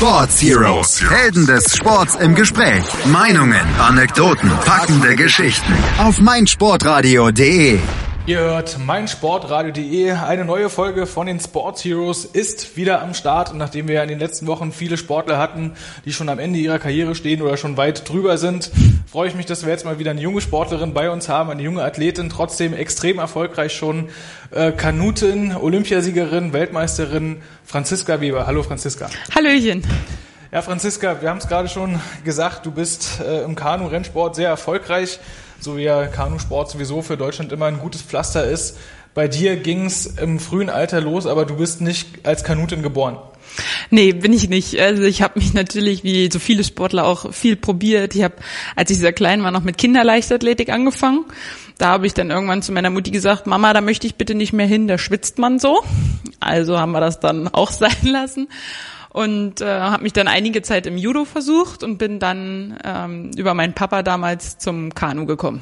Sports Heroes. Helden des Sports im Gespräch. Meinungen, Anekdoten, packende Geschichten. Auf meinsportradio.de. Ihr hört meinsportradio.de. Eine neue Folge von den Sports Heroes ist wieder am Start. Und nachdem wir ja in den letzten Wochen viele Sportler hatten, die schon am Ende ihrer Karriere stehen oder schon weit drüber sind, freue ich mich, dass wir jetzt mal wieder eine junge Sportlerin bei uns haben, eine junge Athletin, trotzdem extrem erfolgreich schon. Äh, Kanutin, Olympiasiegerin, Weltmeisterin Franziska Weber. Hallo Franziska. Hallöchen. Ja, Franziska, wir haben es gerade schon gesagt, du bist äh, im Kanu-Rennsport sehr erfolgreich so wie ja Kanusport sowieso für Deutschland immer ein gutes Pflaster ist. Bei dir ging es im frühen Alter los, aber du bist nicht als Kanutin geboren. Nee, bin ich nicht. Also ich habe mich natürlich wie so viele Sportler auch viel probiert. Ich habe, als ich sehr klein war, noch mit Kinderleichtathletik angefangen. Da habe ich dann irgendwann zu meiner Mutti gesagt, Mama, da möchte ich bitte nicht mehr hin, da schwitzt man so. Also haben wir das dann auch sein lassen und äh, habe mich dann einige Zeit im Judo versucht und bin dann ähm, über meinen Papa damals zum Kanu gekommen.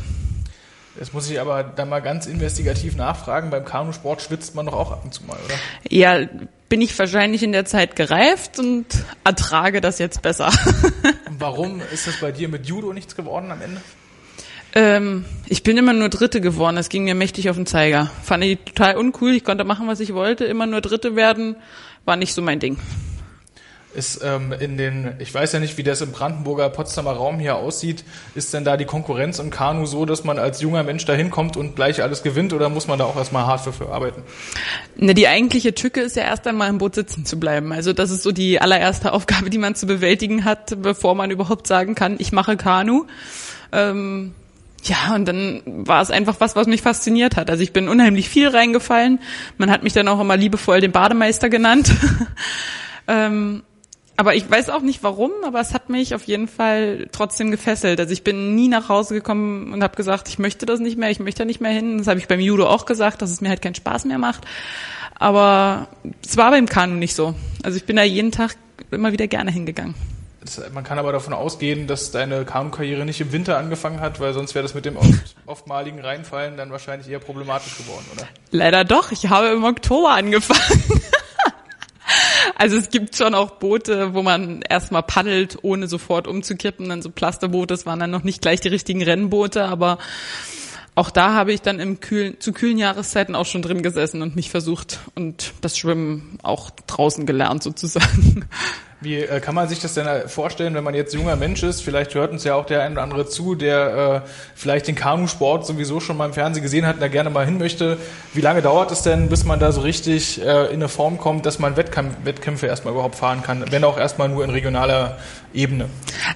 Jetzt muss ich aber da mal ganz investigativ nachfragen. Beim Kanusport schwitzt man doch auch ab und zu mal, oder? Ja, bin ich wahrscheinlich in der Zeit gereift und ertrage das jetzt besser. Warum ist das bei dir mit Judo nichts geworden am Ende? Ähm, ich bin immer nur Dritte geworden. Das ging mir mächtig auf den Zeiger. Fand ich total uncool. Ich konnte machen, was ich wollte. Immer nur Dritte werden war nicht so mein Ding ist ähm, in den, ich weiß ja nicht, wie das im Brandenburger Potsdamer Raum hier aussieht, ist denn da die Konkurrenz im Kanu so, dass man als junger Mensch da hinkommt und gleich alles gewinnt oder muss man da auch erstmal hart für, für arbeiten? Ne, die eigentliche Tücke ist ja erst einmal im Boot sitzen zu bleiben. Also das ist so die allererste Aufgabe, die man zu bewältigen hat, bevor man überhaupt sagen kann, ich mache Kanu. Ähm, ja, und dann war es einfach was, was mich fasziniert hat. Also ich bin unheimlich viel reingefallen. Man hat mich dann auch immer liebevoll den Bademeister genannt. ähm, aber ich weiß auch nicht warum, aber es hat mich auf jeden Fall trotzdem gefesselt. Also ich bin nie nach Hause gekommen und habe gesagt, ich möchte das nicht mehr, ich möchte da nicht mehr hin. Das habe ich beim Judo auch gesagt, dass es mir halt keinen Spaß mehr macht. Aber es war beim Kanu nicht so. Also ich bin da jeden Tag immer wieder gerne hingegangen. Man kann aber davon ausgehen, dass deine Kanu-Karriere nicht im Winter angefangen hat, weil sonst wäre das mit dem oftmaligen Reinfallen dann wahrscheinlich eher problematisch geworden, oder? Leider doch. Ich habe im Oktober angefangen. Also es gibt schon auch Boote, wo man erstmal paddelt, ohne sofort umzukippen. Dann so Plasterboote, das waren dann noch nicht gleich die richtigen Rennboote, aber auch da habe ich dann im kühlen, zu kühlen Jahreszeiten auch schon drin gesessen und mich versucht und das Schwimmen auch draußen gelernt sozusagen. Wie äh, kann man sich das denn äh, vorstellen, wenn man jetzt junger Mensch ist? Vielleicht hört uns ja auch der ein oder andere zu, der äh, vielleicht den Kanusport sowieso schon mal im Fernsehen gesehen hat und da gerne mal hin möchte. Wie lange dauert es denn, bis man da so richtig äh, in eine Form kommt, dass man Wettkampf Wettkämpfe erstmal überhaupt fahren kann, wenn auch erstmal nur in regionaler Ebene?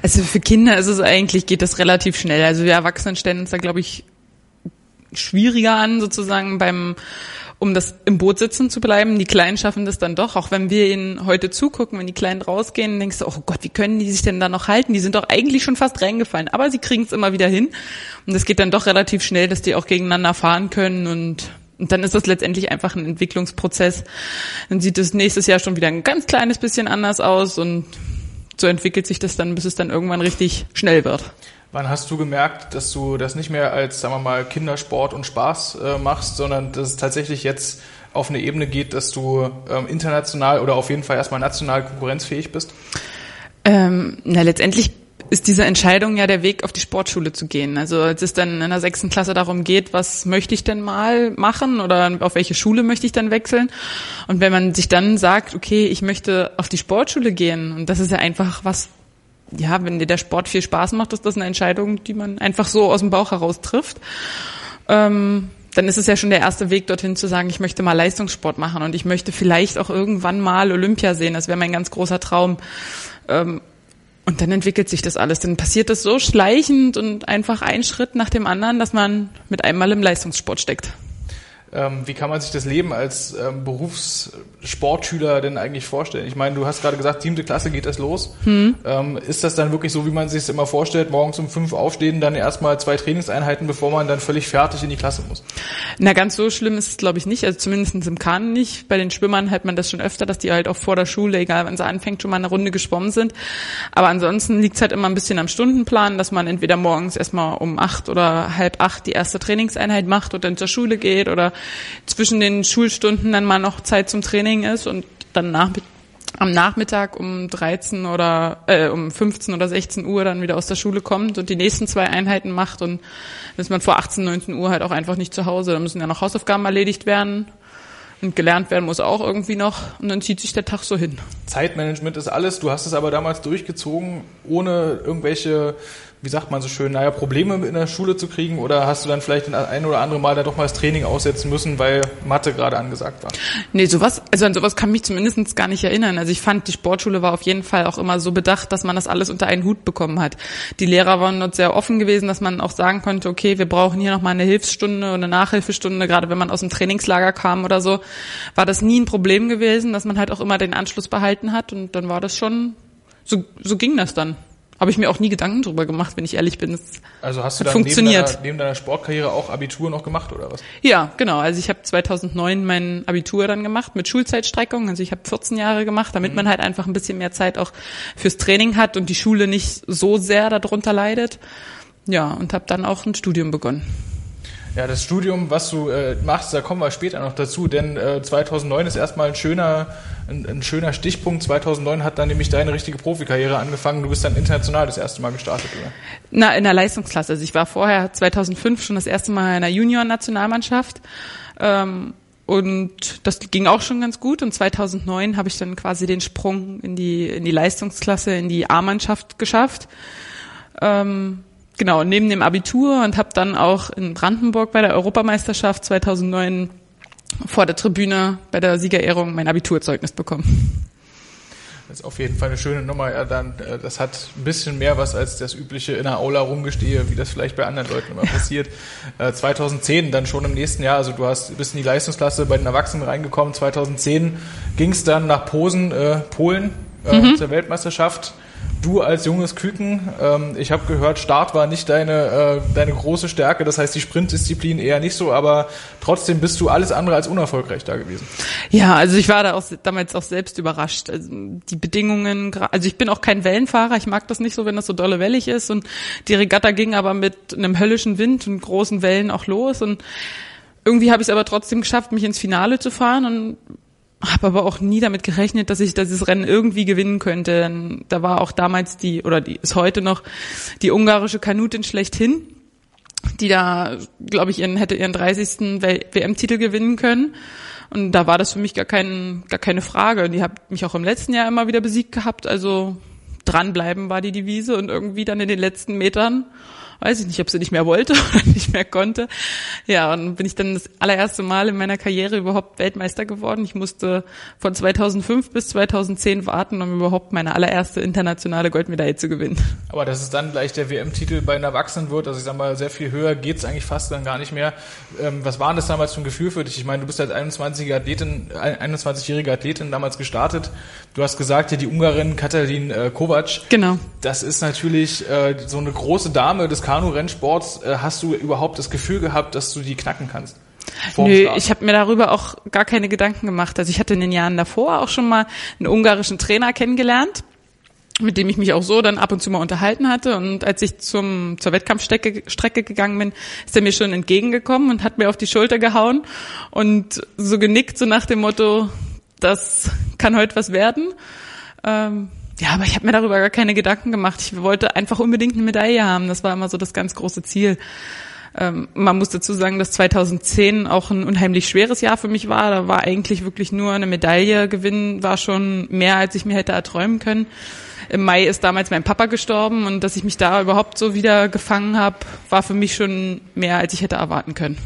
Also für Kinder ist es eigentlich, geht das relativ schnell. Also wir Erwachsenen stellen uns da, glaube ich, schwieriger an, sozusagen beim um das im Boot sitzen zu bleiben. Die Kleinen schaffen das dann doch, auch wenn wir ihnen heute zugucken, wenn die Kleinen rausgehen, denkst du, oh Gott, wie können die sich denn da noch halten? Die sind doch eigentlich schon fast reingefallen, aber sie kriegen es immer wieder hin. Und es geht dann doch relativ schnell, dass die auch gegeneinander fahren können und und dann ist das letztendlich einfach ein Entwicklungsprozess. Dann sieht es nächstes Jahr schon wieder ein ganz kleines bisschen anders aus und so entwickelt sich das dann, bis es dann irgendwann richtig schnell wird. Wann hast du gemerkt, dass du das nicht mehr als, sagen wir mal, Kindersport und Spaß äh, machst, sondern dass es tatsächlich jetzt auf eine Ebene geht, dass du ähm, international oder auf jeden Fall erstmal national konkurrenzfähig bist? Ähm, na, letztendlich ist diese Entscheidung ja der Weg, auf die Sportschule zu gehen. Also als es dann in der sechsten Klasse darum geht, was möchte ich denn mal machen oder auf welche Schule möchte ich dann wechseln. Und wenn man sich dann sagt, okay, ich möchte auf die Sportschule gehen, und das ist ja einfach was, ja, wenn dir der Sport viel Spaß macht, ist das eine Entscheidung, die man einfach so aus dem Bauch heraus trifft. Ähm, dann ist es ja schon der erste Weg dorthin zu sagen, ich möchte mal Leistungssport machen und ich möchte vielleicht auch irgendwann mal Olympia sehen. Das wäre mein ganz großer Traum. Ähm, und dann entwickelt sich das alles. Dann passiert das so schleichend und einfach ein Schritt nach dem anderen, dass man mit einmal im Leistungssport steckt. Ähm, wie kann man sich das Leben als ähm, Berufssportschüler denn eigentlich vorstellen? Ich meine, du hast gerade gesagt, siebte Klasse geht es los. Hm. Ähm, ist das dann wirklich so, wie man sich es immer vorstellt, morgens um fünf aufstehen, dann erstmal zwei Trainingseinheiten, bevor man dann völlig fertig in die Klasse muss? Na, ganz so schlimm ist es, glaube ich, nicht. Also zumindest im Kahn nicht. Bei den Schwimmern hat man das schon öfter, dass die halt auch vor der Schule, egal wann sie anfängt, schon mal eine Runde geschwommen sind. Aber ansonsten liegt es halt immer ein bisschen am Stundenplan, dass man entweder morgens erstmal um acht oder halb acht die erste Trainingseinheit macht und dann zur Schule geht oder zwischen den Schulstunden dann mal noch Zeit zum Training ist und dann nach, am Nachmittag um 13 oder äh, um 15 oder 16 Uhr dann wieder aus der Schule kommt und die nächsten zwei Einheiten macht und ist man vor 18, 19 Uhr halt auch einfach nicht zu Hause. Da müssen ja noch Hausaufgaben erledigt werden und gelernt werden muss auch irgendwie noch und dann zieht sich der Tag so hin. Zeitmanagement ist alles. Du hast es aber damals durchgezogen, ohne irgendwelche wie sagt man so schön, naja, Probleme in der Schule zu kriegen oder hast du dann vielleicht ein oder andere Mal da doch mal das Training aussetzen müssen, weil Mathe gerade angesagt war? Nee, sowas, also an sowas kann mich zumindest gar nicht erinnern. Also ich fand, die Sportschule war auf jeden Fall auch immer so bedacht, dass man das alles unter einen Hut bekommen hat. Die Lehrer waren dort sehr offen gewesen, dass man auch sagen konnte, okay, wir brauchen hier nochmal eine Hilfsstunde oder eine Nachhilfestunde, gerade wenn man aus dem Trainingslager kam oder so, war das nie ein Problem gewesen, dass man halt auch immer den Anschluss behalten hat und dann war das schon, so, so ging das dann. Habe ich mir auch nie Gedanken drüber gemacht, wenn ich ehrlich bin. Es also hast du dann funktioniert. Neben, deiner, neben deiner Sportkarriere auch Abitur noch gemacht oder was? Ja, genau. Also ich habe 2009 mein Abitur dann gemacht mit Schulzeitstreckung. Also ich habe 14 Jahre gemacht, damit mhm. man halt einfach ein bisschen mehr Zeit auch fürs Training hat und die Schule nicht so sehr darunter leidet. Ja, und habe dann auch ein Studium begonnen. Ja, das Studium, was du äh, machst, da kommen wir später noch dazu, denn äh, 2009 ist erstmal ein schöner, ein, ein, schöner Stichpunkt. 2009 hat dann nämlich deine richtige Profikarriere angefangen. Du bist dann international das erste Mal gestartet, oder? Na, in der Leistungsklasse. Also ich war vorher 2005 schon das erste Mal in der Junior-Nationalmannschaft. Ähm, und das ging auch schon ganz gut. Und 2009 habe ich dann quasi den Sprung in die, in die Leistungsklasse, in die A-Mannschaft geschafft. Ähm, genau, neben dem Abitur und habe dann auch in Brandenburg bei der Europameisterschaft 2009 vor der Tribüne bei der Siegerehrung mein Abiturzeugnis bekommen. Das ist auf jeden Fall eine schöne Nummer. Ja, dann, äh, das hat ein bisschen mehr was als das übliche in der Aula rumgestehe, wie das vielleicht bei anderen Leuten immer passiert. 2010 äh, dann schon im nächsten Jahr, also du hast bist in die Leistungsklasse bei den Erwachsenen reingekommen. 2010 ging es dann nach Posen, äh, Polen äh, mhm. zur Weltmeisterschaft. Du als junges Küken, ähm, ich habe gehört, Start war nicht deine, äh, deine große Stärke, das heißt die Sprintdisziplin eher nicht so, aber trotzdem bist du alles andere als unerfolgreich da gewesen. Ja, also ich war da auch damals auch selbst überrascht. Also die Bedingungen, also ich bin auch kein Wellenfahrer, ich mag das nicht so, wenn das so dolle wellig ist. Und die Regatta ging aber mit einem höllischen Wind und großen Wellen auch los. Und irgendwie habe ich es aber trotzdem geschafft, mich ins Finale zu fahren. Und habe aber auch nie damit gerechnet, dass ich dieses Rennen irgendwie gewinnen könnte. Da war auch damals die, oder die ist heute noch, die ungarische Kanutin schlechthin, die da, glaube ich, ihren, hätte ihren 30. WM-Titel gewinnen können. Und da war das für mich gar, kein, gar keine Frage. Die hat mich auch im letzten Jahr immer wieder besiegt gehabt. Also dranbleiben war die Devise und irgendwie dann in den letzten Metern weiß ich nicht, ob sie nicht mehr wollte oder nicht mehr konnte. Ja, und bin ich dann das allererste Mal in meiner Karriere überhaupt Weltmeister geworden. Ich musste von 2005 bis 2010 warten, um überhaupt meine allererste internationale Goldmedaille zu gewinnen. Aber dass es dann gleich der WM-Titel bei den Erwachsenen wird, also ich sag mal, sehr viel höher geht's eigentlich fast dann gar nicht mehr. Ähm, was war denn das damals für ein Gefühl für dich? Ich meine, du bist als 21-jährige Athletin, 21-jährige Athletin damals gestartet. Du hast gesagt, ja, die Ungarin Katalin äh, Kovac. Genau. Das ist natürlich äh, so eine große Dame des Kanu-Rennsports. Äh, hast du überhaupt das Gefühl gehabt, dass du die knacken kannst? Nö, ich habe mir darüber auch gar keine Gedanken gemacht. Also ich hatte in den Jahren davor auch schon mal einen ungarischen Trainer kennengelernt, mit dem ich mich auch so dann ab und zu mal unterhalten hatte. Und als ich zum, zur Wettkampfstrecke Strecke gegangen bin, ist er mir schon entgegengekommen und hat mir auf die Schulter gehauen und so genickt, so nach dem Motto, das kann heute was werden. Ähm, ja, aber ich habe mir darüber gar keine Gedanken gemacht. Ich wollte einfach unbedingt eine Medaille haben. Das war immer so das ganz große Ziel. Ähm, man muss dazu sagen, dass 2010 auch ein unheimlich schweres Jahr für mich war. Da war eigentlich wirklich nur eine Medaille gewinnen, war schon mehr, als ich mir hätte erträumen können. Im Mai ist damals mein Papa gestorben und dass ich mich da überhaupt so wieder gefangen habe, war für mich schon mehr, als ich hätte erwarten können.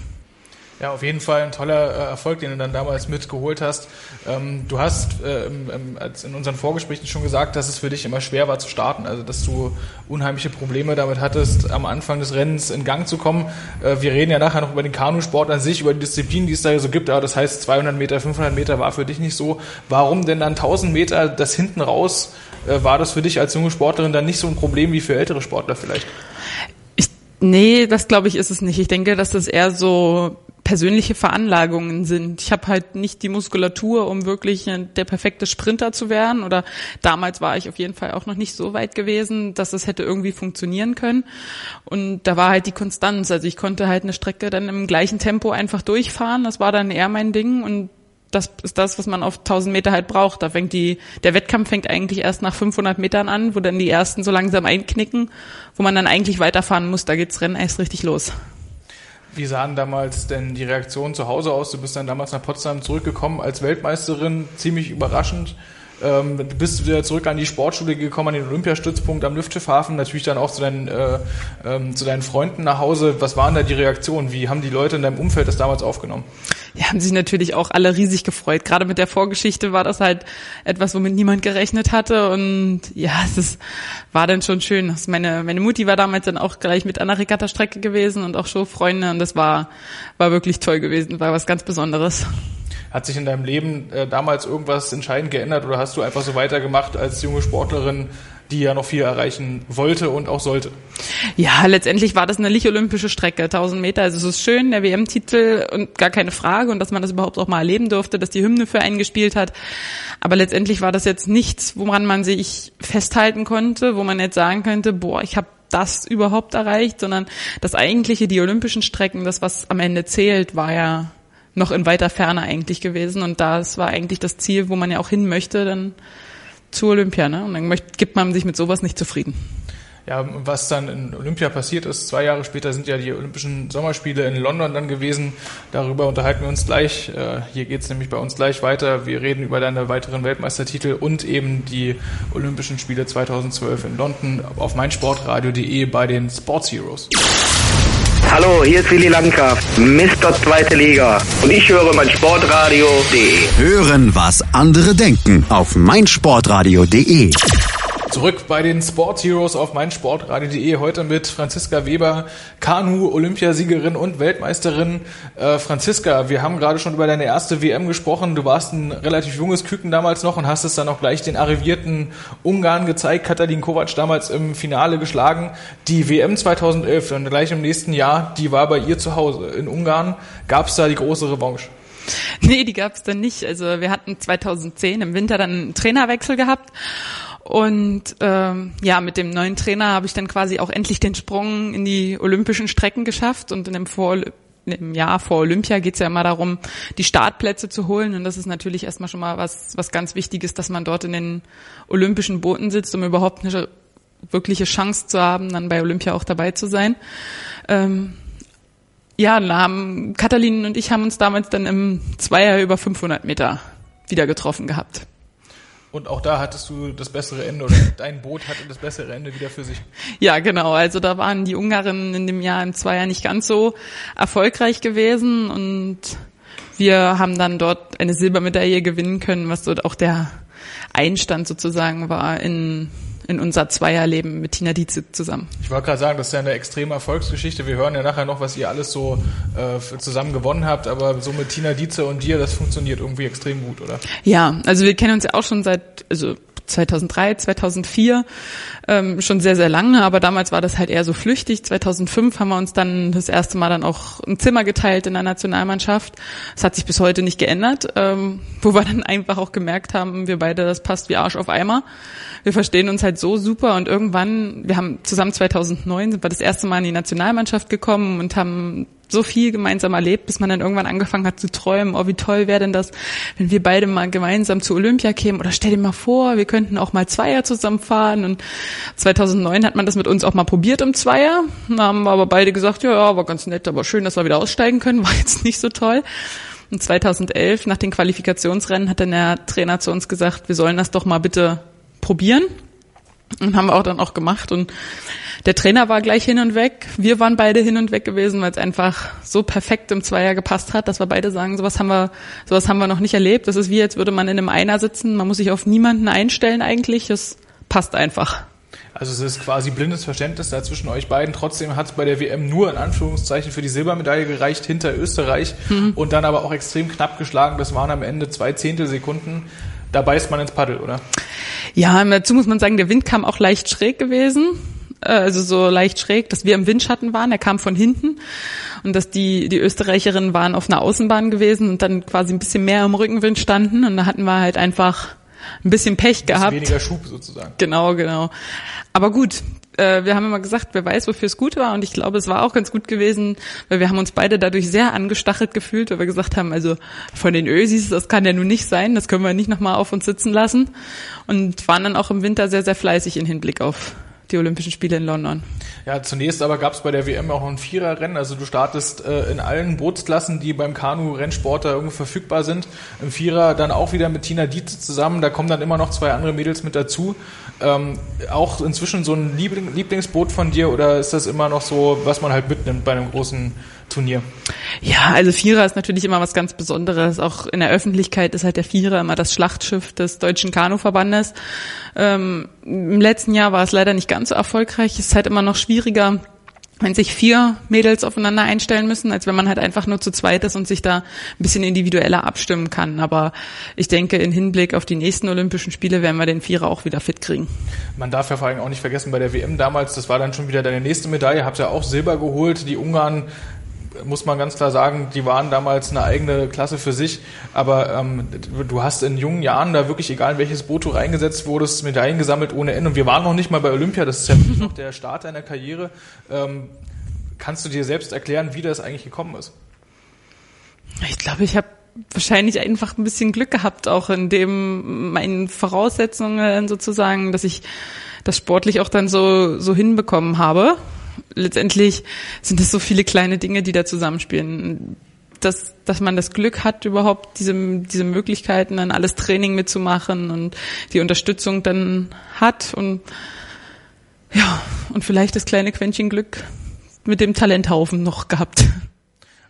Ja, auf jeden Fall ein toller äh, Erfolg, den du dann damals mitgeholt hast. Ähm, du hast äh, in unseren Vorgesprächen schon gesagt, dass es für dich immer schwer war zu starten, also dass du unheimliche Probleme damit hattest, am Anfang des Rennens in Gang zu kommen. Äh, wir reden ja nachher noch über den Kanusport an sich, über die Disziplinen, die es da so gibt, aber das heißt 200 Meter, 500 Meter war für dich nicht so. Warum denn dann 1000 Meter, das hinten raus, war das für dich als junge Sportlerin dann nicht so ein Problem wie für ältere Sportler vielleicht? Nee, das glaube ich ist es nicht. Ich denke, dass das eher so persönliche Veranlagungen sind. Ich habe halt nicht die Muskulatur, um wirklich der perfekte Sprinter zu werden. Oder damals war ich auf jeden Fall auch noch nicht so weit gewesen, dass es hätte irgendwie funktionieren können. Und da war halt die Konstanz. Also ich konnte halt eine Strecke dann im gleichen Tempo einfach durchfahren. Das war dann eher mein Ding. Und das ist das, was man auf 1000 Meter halt braucht. Da fängt die, der Wettkampf fängt eigentlich erst nach 500 Metern an, wo dann die ersten so langsam einknicken, wo man dann eigentlich weiterfahren muss. Da geht's Rennen erst richtig los. Wie sahen damals denn die Reaktionen zu Hause aus? Du bist dann damals nach Potsdam zurückgekommen als Weltmeisterin, ziemlich überraschend. Ähm, du bist wieder zurück an die Sportschule gekommen, an den Olympiastützpunkt am Lüftschiffhafen, natürlich dann auch zu deinen, äh, ähm, zu deinen Freunden nach Hause. Was waren da die Reaktionen? Wie haben die Leute in deinem Umfeld das damals aufgenommen? Ja, haben sich natürlich auch alle riesig gefreut. Gerade mit der Vorgeschichte war das halt etwas, womit niemand gerechnet hatte. Und ja, es war dann schon schön. Meine, meine Mutti war damals dann auch gleich mit an der Regatta-Strecke gewesen und auch Showfreunde. Und das war, war wirklich toll gewesen, war was ganz Besonderes. Hat sich in deinem Leben äh, damals irgendwas entscheidend geändert oder hast du einfach so weitergemacht als junge Sportlerin, die ja noch viel erreichen wollte und auch sollte? Ja, letztendlich war das eine nicht-olympische Strecke, 1000 Meter. Also es ist schön, der WM-Titel und gar keine Frage und dass man das überhaupt auch mal erleben durfte, dass die Hymne für einen gespielt hat. Aber letztendlich war das jetzt nichts, woran man sich festhalten konnte, wo man jetzt sagen könnte, boah, ich habe das überhaupt erreicht, sondern das eigentliche, die olympischen Strecken, das, was am Ende zählt, war ja noch in weiter Ferne eigentlich gewesen. Und das war eigentlich das Ziel, wo man ja auch hin möchte, dann zu Olympia. Ne? Und dann möchte, gibt man sich mit sowas nicht zufrieden. Ja, was dann in Olympia passiert ist, zwei Jahre später sind ja die Olympischen Sommerspiele in London dann gewesen. Darüber unterhalten wir uns gleich. Äh, hier geht's nämlich bei uns gleich weiter. Wir reden über deine weiteren Weltmeistertitel und eben die Olympischen Spiele 2012 in London auf meinsportradio.de bei den Sports Heroes. Hallo, hier ist Willi Landgraf, Mr. Zweite Liga. Und ich höre mein Sportradio.de. Hören, was andere denken auf meinsportradio.de. Zurück bei den Sports Heroes auf meinsportradio.de. Heute mit Franziska Weber, Kanu-Olympiasiegerin und Weltmeisterin. Äh, Franziska, wir haben gerade schon über deine erste WM gesprochen. Du warst ein relativ junges Küken damals noch und hast es dann auch gleich den arrivierten Ungarn gezeigt. Katalin Kovac damals im Finale geschlagen. Die WM 2011, dann gleich im nächsten Jahr, die war bei ihr zu Hause in Ungarn. Gab es da die große Revanche? Nee, die gab es dann nicht. Also wir hatten 2010 im Winter dann einen Trainerwechsel gehabt und ähm, ja, mit dem neuen Trainer habe ich dann quasi auch endlich den Sprung in die olympischen Strecken geschafft. Und in dem, Vor im Jahr vor Olympia geht's ja immer darum, die Startplätze zu holen. Und das ist natürlich erstmal schon mal was, was ganz Wichtiges, dass man dort in den olympischen Booten sitzt, um überhaupt eine wirkliche Chance zu haben, dann bei Olympia auch dabei zu sein. Ähm, ja, dann haben Katalin und ich haben uns damals dann im Zweier über 500 Meter wieder getroffen gehabt. Und auch da hattest du das bessere Ende oder dein Boot hatte das bessere Ende wieder für sich. Ja, genau. Also da waren die Ungarn in dem Jahr im Zweier nicht ganz so erfolgreich gewesen und wir haben dann dort eine Silbermedaille gewinnen können, was dort auch der Einstand sozusagen war in in unser Zweierleben mit Tina Dietze zusammen. Ich wollte gerade sagen, das ist ja eine extreme Erfolgsgeschichte. Wir hören ja nachher noch, was ihr alles so äh, zusammen gewonnen habt, aber so mit Tina Dietze und dir, das funktioniert irgendwie extrem gut, oder? Ja, also wir kennen uns ja auch schon seit, also 2003, 2004 ähm, schon sehr, sehr lange, aber damals war das halt eher so flüchtig. 2005 haben wir uns dann das erste Mal dann auch ein Zimmer geteilt in der Nationalmannschaft. Das hat sich bis heute nicht geändert, ähm, wo wir dann einfach auch gemerkt haben, wir beide, das passt wie Arsch auf Eimer. Wir verstehen uns halt so super und irgendwann, wir haben zusammen 2009 sind wir das erste Mal in die Nationalmannschaft gekommen und haben so viel gemeinsam erlebt, bis man dann irgendwann angefangen hat zu träumen, oh, wie toll wäre denn das, wenn wir beide mal gemeinsam zu Olympia kämen oder stell dir mal vor, wir könnten auch mal Zweier zusammenfahren und 2009 hat man das mit uns auch mal probiert im Zweier, haben aber beide gesagt, ja, ja, war ganz nett, aber schön, dass wir wieder aussteigen können, war jetzt nicht so toll. Und 2011, nach den Qualifikationsrennen, hat dann der Trainer zu uns gesagt, wir sollen das doch mal bitte probieren. Und haben wir auch dann auch gemacht und der Trainer war gleich hin und weg. Wir waren beide hin und weg gewesen, weil es einfach so perfekt im Zweier gepasst hat, dass wir beide sagen, sowas haben wir, sowas haben wir noch nicht erlebt. Das ist wie, als würde man in einem Einer sitzen. Man muss sich auf niemanden einstellen eigentlich. Es passt einfach. Also es ist quasi blindes Verständnis da zwischen euch beiden. Trotzdem hat es bei der WM nur in Anführungszeichen für die Silbermedaille gereicht hinter Österreich mhm. und dann aber auch extrem knapp geschlagen. Das waren am Ende zwei Zehntelsekunden. Da beißt man ins Paddel, oder? Ja, dazu muss man sagen, der Wind kam auch leicht schräg gewesen. Äh, also so leicht schräg, dass wir im Windschatten waren, er kam von hinten und dass die, die Österreicherinnen waren auf einer Außenbahn gewesen und dann quasi ein bisschen mehr im Rückenwind standen und da hatten wir halt einfach ein bisschen Pech ein bisschen gehabt. Weniger Schub sozusagen. Genau, genau. Aber gut, äh, wir haben immer gesagt, wer weiß, wofür es gut war. Und ich glaube, es war auch ganz gut gewesen, weil wir haben uns beide dadurch sehr angestachelt gefühlt, weil wir gesagt haben, also von den Ösis, das kann ja nun nicht sein, das können wir nicht nochmal auf uns sitzen lassen. Und waren dann auch im Winter sehr, sehr fleißig in Hinblick auf die Olympischen Spiele in London. Ja, zunächst aber gab es bei der WM auch ein Viererrennen. Also du startest äh, in allen Bootsklassen, die beim Kanu-Rennsport da irgendwie verfügbar sind. Im Vierer dann auch wieder mit Tina Dietze zusammen. Da kommen dann immer noch zwei andere Mädels mit dazu. Ähm, auch inzwischen so ein Liebling Lieblingsboot von dir oder ist das immer noch so, was man halt mitnimmt bei einem großen Turnier? Ja, also Vierer ist natürlich immer was ganz Besonderes. Auch in der Öffentlichkeit ist halt der Vierer immer das Schlachtschiff des Deutschen Kanuverbandes. Ähm, Im letzten Jahr war es leider nicht ganz so erfolgreich. Es ist halt immer noch schwieriger, wenn sich vier Mädels aufeinander einstellen müssen, als wenn man halt einfach nur zu zweit ist und sich da ein bisschen individueller abstimmen kann. Aber ich denke, in Hinblick auf die nächsten Olympischen Spiele werden wir den Vierer auch wieder fit kriegen. Man darf ja vor allem auch nicht vergessen, bei der WM damals, das war dann schon wieder deine nächste Medaille, habt ja auch Silber geholt. Die Ungarn muss man ganz klar sagen, die waren damals eine eigene Klasse für sich. Aber ähm, du hast in jungen Jahren da wirklich, egal in welches Boot du reingesetzt wurdest, Medaillen gesammelt ohne Ende. Und wir waren noch nicht mal bei Olympia, das ist ja wirklich noch der Start deiner Karriere. Ähm, kannst du dir selbst erklären, wie das eigentlich gekommen ist? Ich glaube, ich habe wahrscheinlich einfach ein bisschen Glück gehabt, auch in dem meinen Voraussetzungen sozusagen, dass ich das sportlich auch dann so, so hinbekommen habe letztendlich sind es so viele kleine Dinge, die da zusammenspielen. Dass, dass man das Glück hat, überhaupt diese, diese Möglichkeiten, dann alles Training mitzumachen und die Unterstützung dann hat und ja, und vielleicht das kleine Quäntchen Glück mit dem Talenthaufen noch gehabt.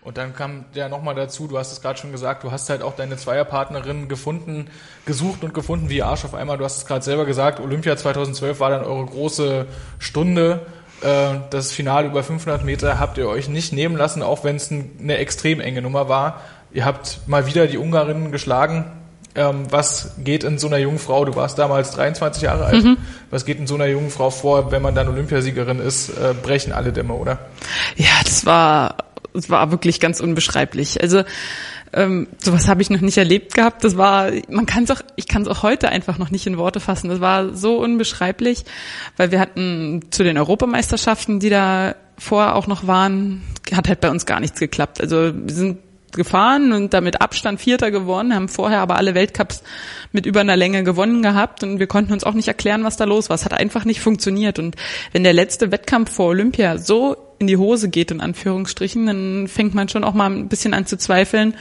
Und dann kam ja nochmal dazu, du hast es gerade schon gesagt, du hast halt auch deine Zweierpartnerin gefunden, gesucht und gefunden wie Arsch auf einmal. Du hast es gerade selber gesagt, Olympia 2012 war dann eure große Stunde das Finale über 500 Meter habt ihr euch nicht nehmen lassen, auch wenn es eine extrem enge Nummer war. Ihr habt mal wieder die Ungarinnen geschlagen. Ähm, was geht in so einer jungen Frau, du warst damals 23 Jahre alt, mhm. was geht in so einer jungen Frau vor, wenn man dann Olympiasiegerin ist, äh, brechen alle Dämme, oder? Ja, das war, das war wirklich ganz unbeschreiblich. Also ähm, sowas habe ich noch nicht erlebt gehabt. Das war, man kann es auch, ich kann es auch heute einfach noch nicht in Worte fassen. Das war so unbeschreiblich, weil wir hatten zu den Europameisterschaften, die da vorher auch noch waren, hat halt bei uns gar nichts geklappt. Also wir sind gefahren und damit Abstand Vierter gewonnen, haben vorher aber alle Weltcups mit über einer Länge gewonnen gehabt und wir konnten uns auch nicht erklären, was da los war. Es hat einfach nicht funktioniert und wenn der letzte Wettkampf vor Olympia so in die Hose geht, in Anführungsstrichen, dann fängt man schon auch mal ein bisschen an zu zweifeln,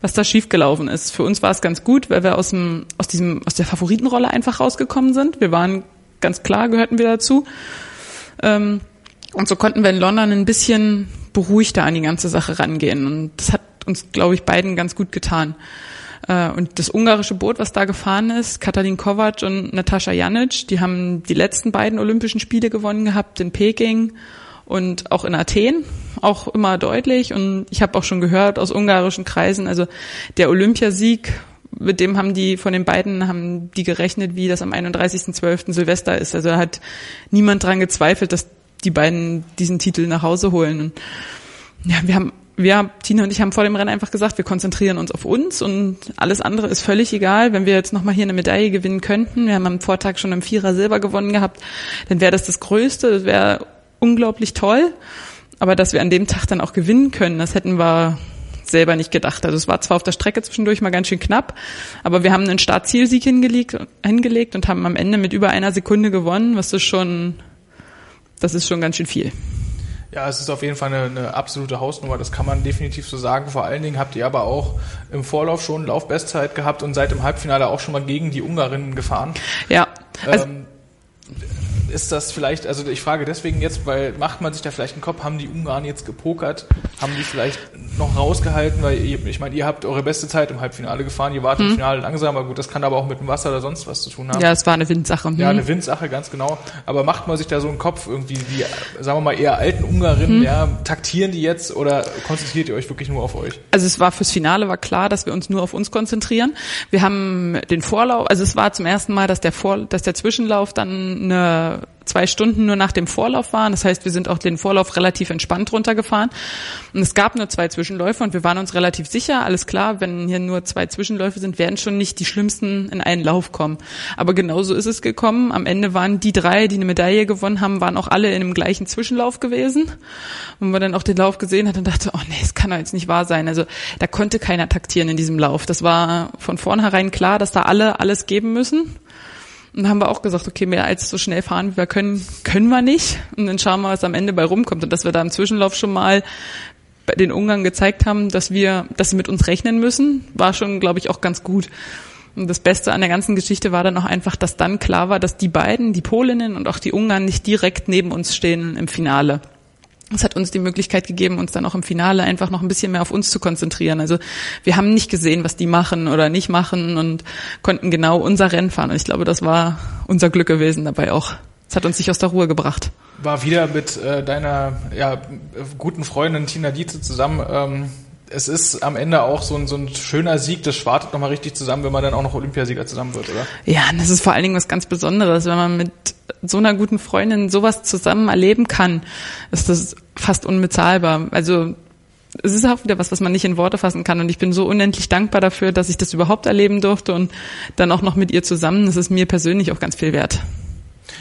was da schiefgelaufen ist. Für uns war es ganz gut, weil wir aus dem, aus diesem, aus der Favoritenrolle einfach rausgekommen sind. Wir waren ganz klar, gehörten wir dazu. Ähm, und so konnten wir in London ein bisschen beruhigter an die ganze Sache rangehen. Und das hat uns, glaube ich, beiden ganz gut getan. Äh, und das ungarische Boot, was da gefahren ist, Katalin Kovac und Natascha Janic, die haben die letzten beiden Olympischen Spiele gewonnen gehabt in Peking und auch in Athen, auch immer deutlich. Und ich habe auch schon gehört aus ungarischen Kreisen, also der Olympiasieg, mit dem haben die von den beiden haben die gerechnet, wie das am 31.12. Silvester ist. Also da hat niemand dran gezweifelt, dass die beiden diesen Titel nach Hause holen. Und ja, wir haben wir, Tina und ich haben vor dem Rennen einfach gesagt, wir konzentrieren uns auf uns und alles andere ist völlig egal. Wenn wir jetzt nochmal hier eine Medaille gewinnen könnten, wir haben am Vortag schon im Vierer Silber gewonnen gehabt, dann wäre das das Größte, das wäre unglaublich toll. Aber dass wir an dem Tag dann auch gewinnen können, das hätten wir selber nicht gedacht. Also es war zwar auf der Strecke zwischendurch mal ganz schön knapp, aber wir haben einen Startzielsieg hingelegt, hingelegt und haben am Ende mit über einer Sekunde gewonnen, was ist schon, das ist schon ganz schön viel. Ja, es ist auf jeden Fall eine, eine, absolute Hausnummer, das kann man definitiv so sagen. Vor allen Dingen habt ihr aber auch im Vorlauf schon Laufbestzeit gehabt und seit dem Halbfinale auch schon mal gegen die Ungarinnen gefahren. Ja. Also ähm, ist das vielleicht, also ich frage deswegen jetzt, weil macht man sich da vielleicht einen Kopf, haben die Ungarn jetzt gepokert, haben die vielleicht noch rausgehalten, weil ihr, ich meine, ihr habt eure beste Zeit im Halbfinale gefahren, ihr wart hm. im Finale langsamer, gut, das kann aber auch mit dem Wasser oder sonst was zu tun haben. Ja, es war eine Windsache. Hm. Ja, eine Windsache, ganz genau. Aber macht man sich da so einen Kopf, irgendwie die, sagen wir mal, eher alten Ungarinnen, hm. ja, taktieren die jetzt oder konzentriert ihr euch wirklich nur auf euch? Also es war fürs Finale war klar, dass wir uns nur auf uns konzentrieren. Wir haben den Vorlauf, also es war zum ersten Mal, dass der Vor, dass der Zwischenlauf dann eine zwei Stunden nur nach dem Vorlauf waren. Das heißt, wir sind auch den Vorlauf relativ entspannt runtergefahren. Und es gab nur zwei Zwischenläufe und wir waren uns relativ sicher, alles klar, wenn hier nur zwei Zwischenläufe sind, werden schon nicht die schlimmsten in einen Lauf kommen. Aber genauso ist es gekommen. Am Ende waren die drei, die eine Medaille gewonnen haben, waren auch alle in einem gleichen Zwischenlauf gewesen. Und man dann auch den Lauf gesehen hat und dachte, oh nee, das kann doch jetzt nicht wahr sein. Also da konnte keiner taktieren in diesem Lauf. Das war von vornherein klar, dass da alle alles geben müssen. Und dann haben wir auch gesagt, okay, mehr als so schnell fahren wie wir können, können wir nicht. Und dann schauen wir, was am Ende bei rumkommt. Und dass wir da im Zwischenlauf schon mal bei den Ungarn gezeigt haben, dass wir, dass sie mit uns rechnen müssen, war schon, glaube ich, auch ganz gut. Und das Beste an der ganzen Geschichte war dann auch einfach, dass dann klar war, dass die beiden, die Polinnen und auch die Ungarn, nicht direkt neben uns stehen im Finale. Das hat uns die Möglichkeit gegeben, uns dann auch im Finale einfach noch ein bisschen mehr auf uns zu konzentrieren. Also wir haben nicht gesehen, was die machen oder nicht machen und konnten genau unser Rennen fahren. Und ich glaube, das war unser Glück gewesen dabei auch. Das hat uns nicht aus der Ruhe gebracht. War wieder mit äh, deiner ja, guten Freundin Tina Dietze zusammen. Ähm, es ist am Ende auch so ein, so ein schöner Sieg, das schwartet nochmal richtig zusammen, wenn man dann auch noch Olympiasieger zusammen wird, oder? Ja, das ist vor allen Dingen was ganz Besonderes, wenn man mit so einer guten Freundin sowas zusammen erleben kann, ist das fast unbezahlbar. Also es ist auch wieder was, was man nicht in Worte fassen kann. Und ich bin so unendlich dankbar dafür, dass ich das überhaupt erleben durfte und dann auch noch mit ihr zusammen. Das ist mir persönlich auch ganz viel wert.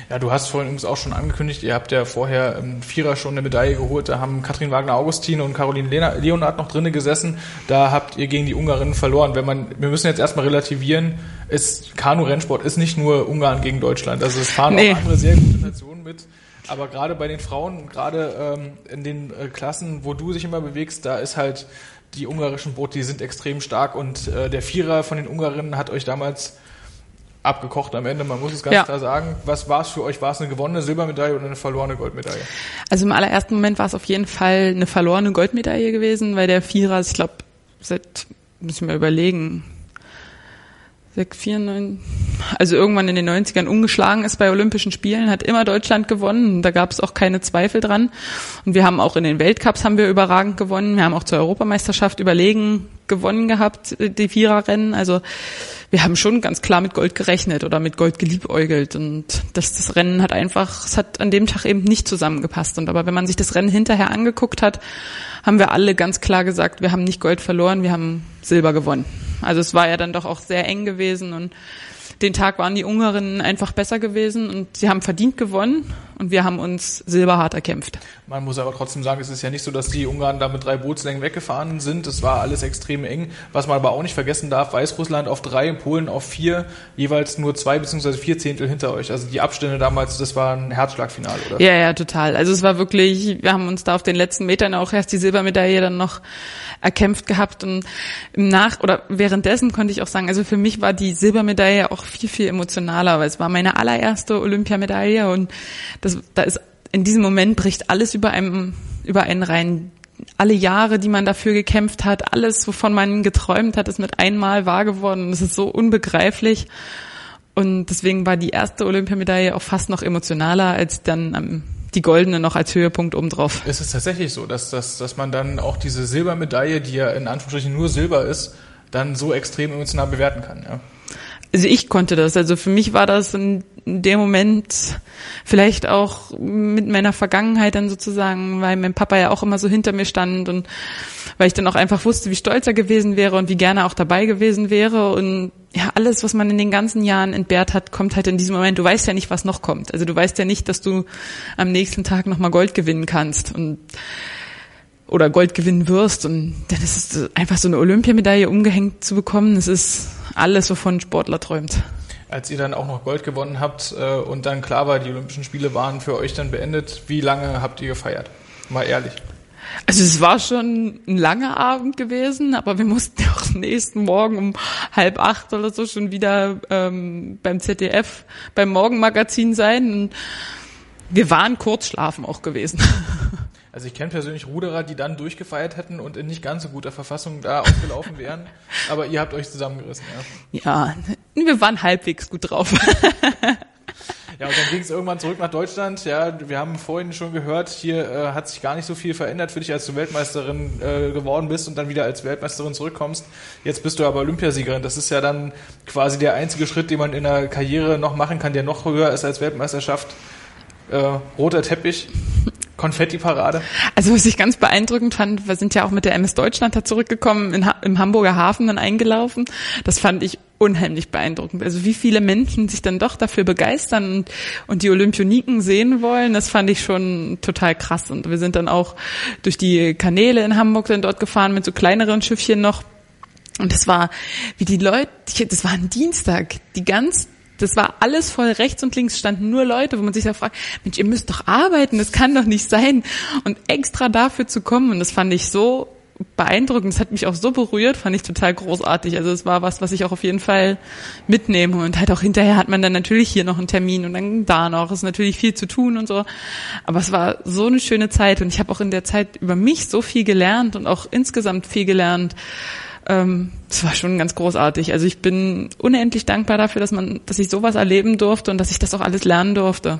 Ja, du hast vorhin übrigens auch schon angekündigt, ihr habt ja vorher im Vierer schon eine Medaille geholt. Da haben Katrin Wagner-Augustin und Caroline Leonard noch drinnen gesessen. Da habt ihr gegen die Ungarinnen verloren. Wenn man, wir müssen jetzt erstmal relativieren, ist Kanu-Rennsport ist nicht nur Ungarn gegen Deutschland. Also es fahren nee. auch andere sehr gute Nationen mit. Aber gerade bei den Frauen, gerade ähm, in den äh, Klassen, wo du dich immer bewegst, da ist halt die ungarischen Boote, die sind extrem stark und äh, der Vierer von den Ungarinnen hat euch damals abgekocht am Ende, man muss es ganz ja. klar sagen. Was war es für euch? War es eine gewonnene Silbermedaille oder eine verlorene Goldmedaille? Also im allerersten Moment war es auf jeden Fall eine verlorene Goldmedaille gewesen, weil der Vierer, ich glaube, seit, muss ich mal überlegen, 6, 4, 9, also irgendwann in den 90ern ungeschlagen ist bei Olympischen Spielen, hat immer Deutschland gewonnen. Da gab es auch keine Zweifel dran. Und wir haben auch in den Weltcups haben wir überragend gewonnen. Wir haben auch zur Europameisterschaft überlegen gewonnen gehabt, die Viererrennen. Also wir haben schon ganz klar mit Gold gerechnet oder mit Gold geliebäugelt und das, das Rennen hat einfach, es hat an dem Tag eben nicht zusammengepasst. Und aber wenn man sich das Rennen hinterher angeguckt hat, haben wir alle ganz klar gesagt, wir haben nicht Gold verloren, wir haben Silber gewonnen. Also es war ja dann doch auch sehr eng gewesen und den Tag waren die Ungarinnen einfach besser gewesen und sie haben verdient gewonnen und wir haben uns silberhart erkämpft. Man muss aber trotzdem sagen, es ist ja nicht so, dass die Ungarn da mit drei Bootslängen weggefahren sind. Es war alles extrem eng. Was man aber auch nicht vergessen darf, Weißrussland auf drei, Polen auf vier, jeweils nur zwei beziehungsweise vier Zehntel hinter euch. Also die Abstände damals, das war ein Herzschlagfinale, oder? Ja, ja, total. Also es war wirklich, wir haben uns da auf den letzten Metern auch erst die Silbermedaille dann noch erkämpft gehabt und im Nach- oder währenddessen konnte ich auch sagen, also für mich war die Silbermedaille auch viel, viel emotionaler, weil es war meine allererste Olympiamedaille und das, da ist in diesem Moment bricht alles über einem, über einen rein. Alle Jahre, die man dafür gekämpft hat, alles, wovon man geträumt hat, ist mit einmal wahr geworden. Das ist so unbegreiflich. Und deswegen war die erste Olympiamedaille auch fast noch emotionaler als dann ähm, die goldene noch als Höhepunkt obendrauf. Es ist tatsächlich so, dass, dass, dass man dann auch diese Silbermedaille, die ja in Anführungsstrichen nur Silber ist, dann so extrem emotional bewerten kann. Ja also ich konnte das. Also für mich war das in dem Moment vielleicht auch mit meiner Vergangenheit dann sozusagen, weil mein Papa ja auch immer so hinter mir stand und weil ich dann auch einfach wusste, wie stolz er gewesen wäre und wie gerne er auch dabei gewesen wäre und ja, alles, was man in den ganzen Jahren entbehrt hat, kommt halt in diesem Moment. Du weißt ja nicht, was noch kommt. Also du weißt ja nicht, dass du am nächsten Tag nochmal Gold gewinnen kannst und oder Gold gewinnen wirst und dann ist es einfach so eine Olympiamedaille umgehängt zu bekommen. Das ist alles, wovon ein Sportler träumt. Als ihr dann auch noch Gold gewonnen habt äh, und dann klar war, die Olympischen Spiele waren für euch dann beendet, wie lange habt ihr gefeiert? Mal ehrlich. Also es war schon ein langer Abend gewesen, aber wir mussten auch nächsten Morgen um halb acht oder so schon wieder ähm, beim ZDF beim Morgenmagazin sein. Und wir waren kurz schlafen auch gewesen. Also ich kenne persönlich Ruderer, die dann durchgefeiert hätten und in nicht ganz so guter Verfassung da aufgelaufen wären. Aber ihr habt euch zusammengerissen, ja. Ja, wir waren halbwegs gut drauf. Ja, und dann ging es irgendwann zurück nach Deutschland. Ja, wir haben vorhin schon gehört, hier äh, hat sich gar nicht so viel verändert für dich, als du Weltmeisterin äh, geworden bist und dann wieder als Weltmeisterin zurückkommst. Jetzt bist du aber Olympiasiegerin. Das ist ja dann quasi der einzige Schritt, den man in der Karriere noch machen kann, der noch höher ist als Weltmeisterschaft. äh, roter Teppich. Konfetti-Parade. Also was ich ganz beeindruckend fand, wir sind ja auch mit der MS Deutschland da zurückgekommen, in im Hamburger Hafen dann eingelaufen. Das fand ich unheimlich beeindruckend. Also wie viele Menschen sich dann doch dafür begeistern und, und die Olympioniken sehen wollen, das fand ich schon total krass. Und wir sind dann auch durch die Kanäle in Hamburg dann dort gefahren mit so kleineren Schiffchen noch. Und das war, wie die Leute, das war ein Dienstag, die ganz das war alles voll rechts und links standen nur Leute, wo man sich da fragt, Mensch, ihr müsst doch arbeiten, das kann doch nicht sein. Und extra dafür zu kommen, und das fand ich so beeindruckend, das hat mich auch so berührt, fand ich total großartig. Also es war was, was ich auch auf jeden Fall mitnehme. Und halt auch hinterher hat man dann natürlich hier noch einen Termin und dann da noch. Es ist natürlich viel zu tun und so. Aber es war so eine schöne Zeit und ich habe auch in der Zeit über mich so viel gelernt und auch insgesamt viel gelernt ähm, das war schon ganz großartig. Also ich bin unendlich dankbar dafür, dass man, dass ich sowas erleben durfte und dass ich das auch alles lernen durfte.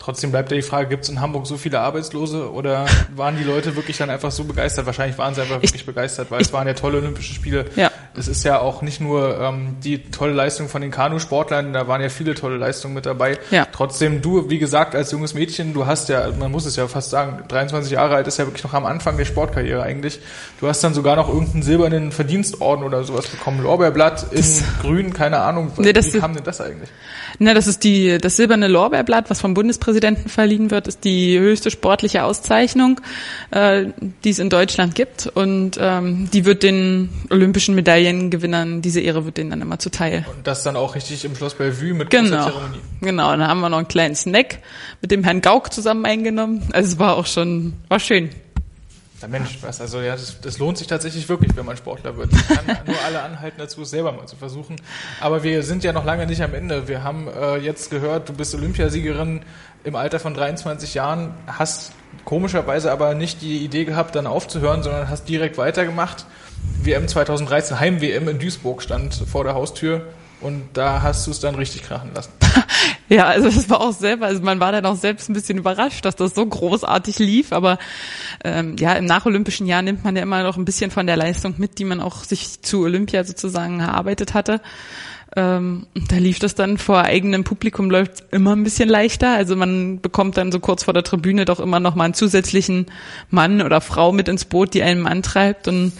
Trotzdem bleibt ja die Frage, gibt es in Hamburg so viele Arbeitslose oder waren die Leute wirklich dann einfach so begeistert? Wahrscheinlich waren sie einfach wirklich ich, begeistert, weil ich, es waren ja tolle Olympische Spiele. Ja. Es ist ja auch nicht nur ähm, die tolle Leistung von den Kanusportlern, da waren ja viele tolle Leistungen mit dabei. Ja. Trotzdem, du, wie gesagt, als junges Mädchen, du hast ja, man muss es ja fast sagen, 23 Jahre alt ist ja wirklich noch am Anfang der Sportkarriere eigentlich. Du hast dann sogar noch irgendeinen silbernen Verdienstorden oder sowas bekommen. Lorbeerblatt in das, grün, keine Ahnung. Nee, wie kam denn das eigentlich? Na, das ist die, das silberne Lorbeerblatt, was vom Bundespräsidenten verliehen wird, ist die höchste sportliche Auszeichnung, äh, die es in Deutschland gibt. Und ähm, die wird den olympischen Medaillengewinnern, diese Ehre wird denen dann immer zuteil. Und das dann auch richtig im Schloss Bellevue mit genau, Zeremonie. Genau, und dann haben wir noch einen kleinen Snack mit dem Herrn Gauck zusammen eingenommen. Also es war auch schon, war schön. Na Mensch, was, also ja, das, das, lohnt sich tatsächlich wirklich, wenn man Sportler wird. Ich kann nur alle anhalten dazu, es selber mal zu versuchen. Aber wir sind ja noch lange nicht am Ende. Wir haben äh, jetzt gehört, du bist Olympiasiegerin im Alter von 23 Jahren, hast komischerweise aber nicht die Idee gehabt, dann aufzuhören, sondern hast direkt weitergemacht. WM 2013, Heim-WM in Duisburg stand vor der Haustür und da hast du es dann richtig krachen lassen. Ja, also das war auch selber, also man war dann auch selbst ein bisschen überrascht, dass das so großartig lief, aber ähm, ja, im nacholympischen Jahr nimmt man ja immer noch ein bisschen von der Leistung mit, die man auch sich zu Olympia sozusagen erarbeitet hatte. Ähm, da lief das dann vor eigenem Publikum läuft immer ein bisschen leichter. Also man bekommt dann so kurz vor der Tribüne doch immer noch mal einen zusätzlichen Mann oder Frau mit ins Boot, die einen antreibt und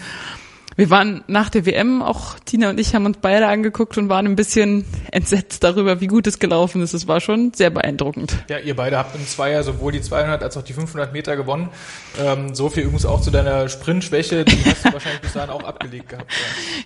wir waren nach der WM, auch Tina und ich haben uns beide angeguckt und waren ein bisschen entsetzt darüber, wie gut es gelaufen ist. Es war schon sehr beeindruckend. Ja, ihr beide habt im Zweier sowohl die 200 als auch die 500 Meter gewonnen. Ähm, so viel übrigens auch zu deiner Sprintschwäche, die hast du wahrscheinlich bis dahin auch abgelegt gehabt.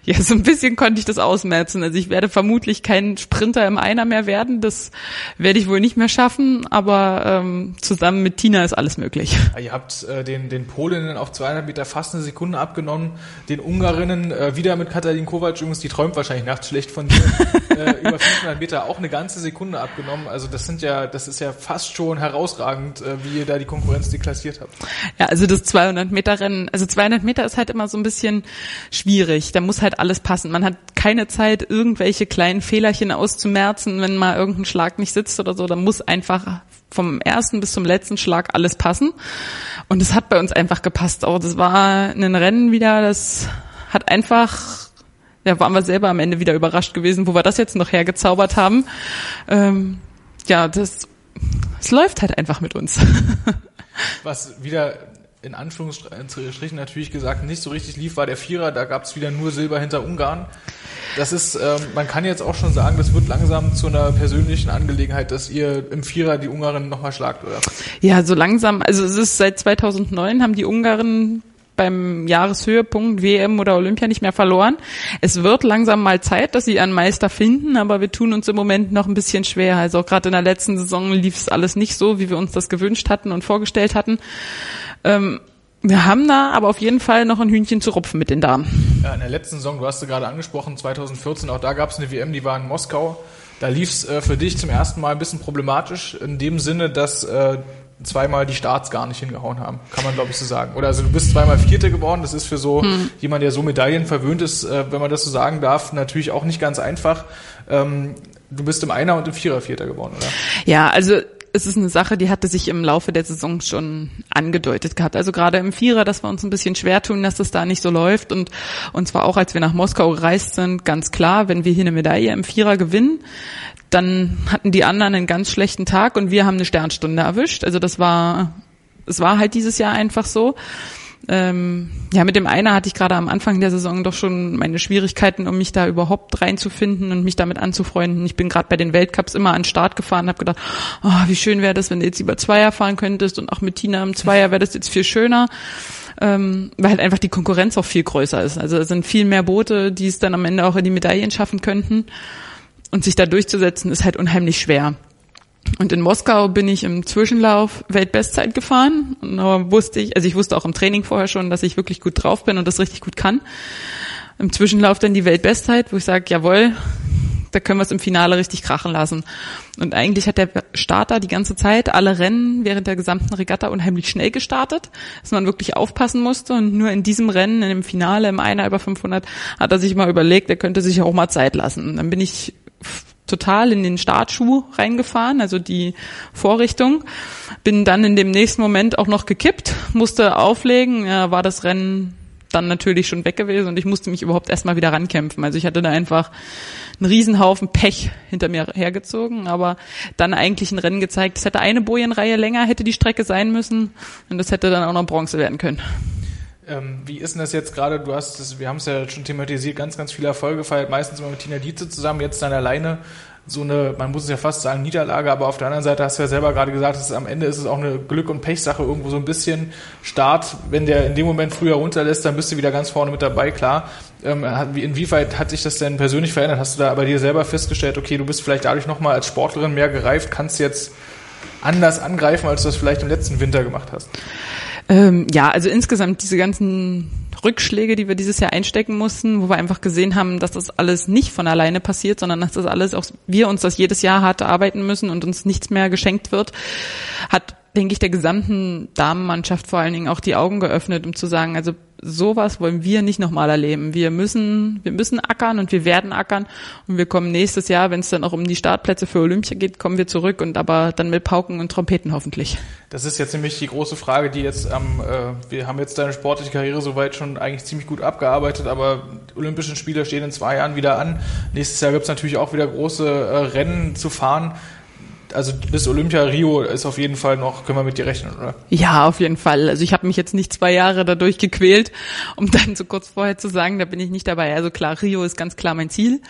Ja. ja, so ein bisschen konnte ich das ausmerzen. Also ich werde vermutlich kein Sprinter im Einer mehr werden. Das werde ich wohl nicht mehr schaffen, aber ähm, zusammen mit Tina ist alles möglich. Ja, ihr habt äh, den, den Polinnen auf 200 Meter fast eine Sekunde abgenommen, den Ungarinnen äh, wieder mit Katalin Kovac, übrigens, die träumt wahrscheinlich nachts schlecht von dir, äh, über 500 Meter auch eine ganze Sekunde abgenommen. Also das sind ja, das ist ja fast schon herausragend, äh, wie ihr da die Konkurrenz deklassiert habt. Ja, also das 200 Meter Rennen, also 200 Meter ist halt immer so ein bisschen schwierig. Da muss halt alles passen. Man hat keine Zeit, irgendwelche kleinen Fehlerchen auszumerzen, wenn mal irgendein Schlag nicht sitzt oder so. Da muss einfach vom ersten bis zum letzten Schlag alles passen. Und es hat bei uns einfach gepasst. Auch das war ein Rennen wieder, das hat einfach, ja, waren wir selber am Ende wieder überrascht gewesen, wo wir das jetzt noch hergezaubert haben. Ähm, ja, das, es läuft halt einfach mit uns. Was wieder in Anführungsstrichen natürlich gesagt nicht so richtig lief, war der Vierer. Da gab es wieder nur Silber hinter Ungarn. Das ist, ähm, man kann jetzt auch schon sagen, das wird langsam zu einer persönlichen Angelegenheit, dass ihr im Vierer die Ungarin nochmal schlagt, oder? Ja, so langsam. Also es ist seit 2009 haben die Ungarn beim Jahreshöhepunkt WM oder Olympia nicht mehr verloren. Es wird langsam mal Zeit, dass sie einen Meister finden, aber wir tun uns im Moment noch ein bisschen schwer. Also auch gerade in der letzten Saison lief es alles nicht so, wie wir uns das gewünscht hatten und vorgestellt hatten. Ähm, wir haben da aber auf jeden Fall noch ein Hühnchen zu rupfen mit den Damen. Ja, in der letzten Saison, du hast sie gerade angesprochen, 2014, auch da gab es eine WM, die war in Moskau. Da lief es äh, für dich zum ersten Mal ein bisschen problematisch, in dem Sinne, dass äh, zweimal die Starts gar nicht hingehauen haben, kann man glaube ich so sagen. Oder also du bist zweimal Vierte geworden, das ist für so hm. jemand, der so Medaillen verwöhnt ist, äh, wenn man das so sagen darf, natürlich auch nicht ganz einfach. Ähm, du bist im Einer und im Vierer Vierter geworden, oder? Ja, also es ist eine Sache, die hatte sich im Laufe der Saison schon angedeutet gehabt. Also gerade im Vierer, dass wir uns ein bisschen schwer tun, dass das da nicht so läuft. Und, und zwar auch, als wir nach Moskau gereist sind, ganz klar, wenn wir hier eine Medaille im Vierer gewinnen, dann hatten die anderen einen ganz schlechten Tag und wir haben eine Sternstunde erwischt. Also das war, es war halt dieses Jahr einfach so. Ähm, ja, mit dem einer hatte ich gerade am Anfang der Saison doch schon meine Schwierigkeiten, um mich da überhaupt reinzufinden und mich damit anzufreunden. Ich bin gerade bei den Weltcups immer an den Start gefahren, habe gedacht, oh, wie schön wäre das, wenn du jetzt über Zweier fahren könntest und auch mit Tina im Zweier wäre das jetzt viel schöner. Ähm, weil halt einfach die Konkurrenz auch viel größer ist. Also es sind viel mehr Boote, die es dann am Ende auch in die Medaillen schaffen könnten. Und sich da durchzusetzen, ist halt unheimlich schwer. Und in Moskau bin ich im Zwischenlauf Weltbestzeit gefahren. Und da wusste ich, also ich wusste auch im Training vorher schon, dass ich wirklich gut drauf bin und das richtig gut kann. Im Zwischenlauf dann die Weltbestzeit, wo ich sage, jawohl, da können wir es im Finale richtig krachen lassen. Und eigentlich hat der Starter die ganze Zeit alle Rennen während der gesamten Regatta unheimlich schnell gestartet, dass man wirklich aufpassen musste. Und nur in diesem Rennen, in dem Finale, im Einer über 500, hat er sich mal überlegt, er könnte sich auch mal Zeit lassen. Dann bin ich total in den Startschuh reingefahren, also die Vorrichtung. Bin dann in dem nächsten Moment auch noch gekippt, musste auflegen, ja, war das Rennen dann natürlich schon weg gewesen und ich musste mich überhaupt erstmal wieder rankämpfen. Also ich hatte da einfach einen Riesenhaufen Pech hinter mir hergezogen, aber dann eigentlich ein Rennen gezeigt. Es hätte eine Bojenreihe länger, hätte die Strecke sein müssen und das hätte dann auch noch Bronze werden können. Ähm, wie ist denn das jetzt gerade? Du hast das, wir haben es ja schon thematisiert, ganz, ganz viele Erfolge gefeiert, meistens immer mit Tina Dietze zusammen, jetzt dann alleine so eine, man muss es ja fast sagen, Niederlage, aber auf der anderen Seite hast du ja selber gerade gesagt, dass am Ende ist es auch eine Glück- und Pechsache, irgendwo so ein bisschen Start, wenn der in dem Moment früher runterlässt, dann bist du wieder ganz vorne mit dabei, klar. Ähm, inwieweit hat sich das denn persönlich verändert? Hast du da bei dir selber festgestellt, okay, du bist vielleicht dadurch nochmal als Sportlerin mehr gereift, kannst jetzt anders angreifen, als du das vielleicht im letzten Winter gemacht hast? Ähm, ja, also insgesamt diese ganzen Rückschläge, die wir dieses Jahr einstecken mussten, wo wir einfach gesehen haben, dass das alles nicht von alleine passiert, sondern dass das alles auch wir uns das jedes Jahr hart arbeiten müssen und uns nichts mehr geschenkt wird, hat denke ich, der gesamten Damenmannschaft vor allen Dingen auch die Augen geöffnet, um zu sagen, also sowas wollen wir nicht nochmal erleben. Wir müssen, wir müssen ackern und wir werden ackern und wir kommen nächstes Jahr, wenn es dann auch um die Startplätze für Olympia geht, kommen wir zurück und aber dann mit Pauken und Trompeten hoffentlich. Das ist jetzt nämlich die große Frage, die jetzt am, äh, wir haben jetzt deine sportliche Karriere soweit schon eigentlich ziemlich gut abgearbeitet, aber Olympischen Spiele stehen in zwei Jahren wieder an. Nächstes Jahr gibt es natürlich auch wieder große äh, Rennen zu fahren also bis Olympia Rio ist auf jeden Fall noch, können wir mit dir rechnen, oder? Ja, auf jeden Fall. Also ich habe mich jetzt nicht zwei Jahre dadurch gequält, um dann so kurz vorher zu sagen, da bin ich nicht dabei. Also klar, Rio ist ganz klar mein Ziel.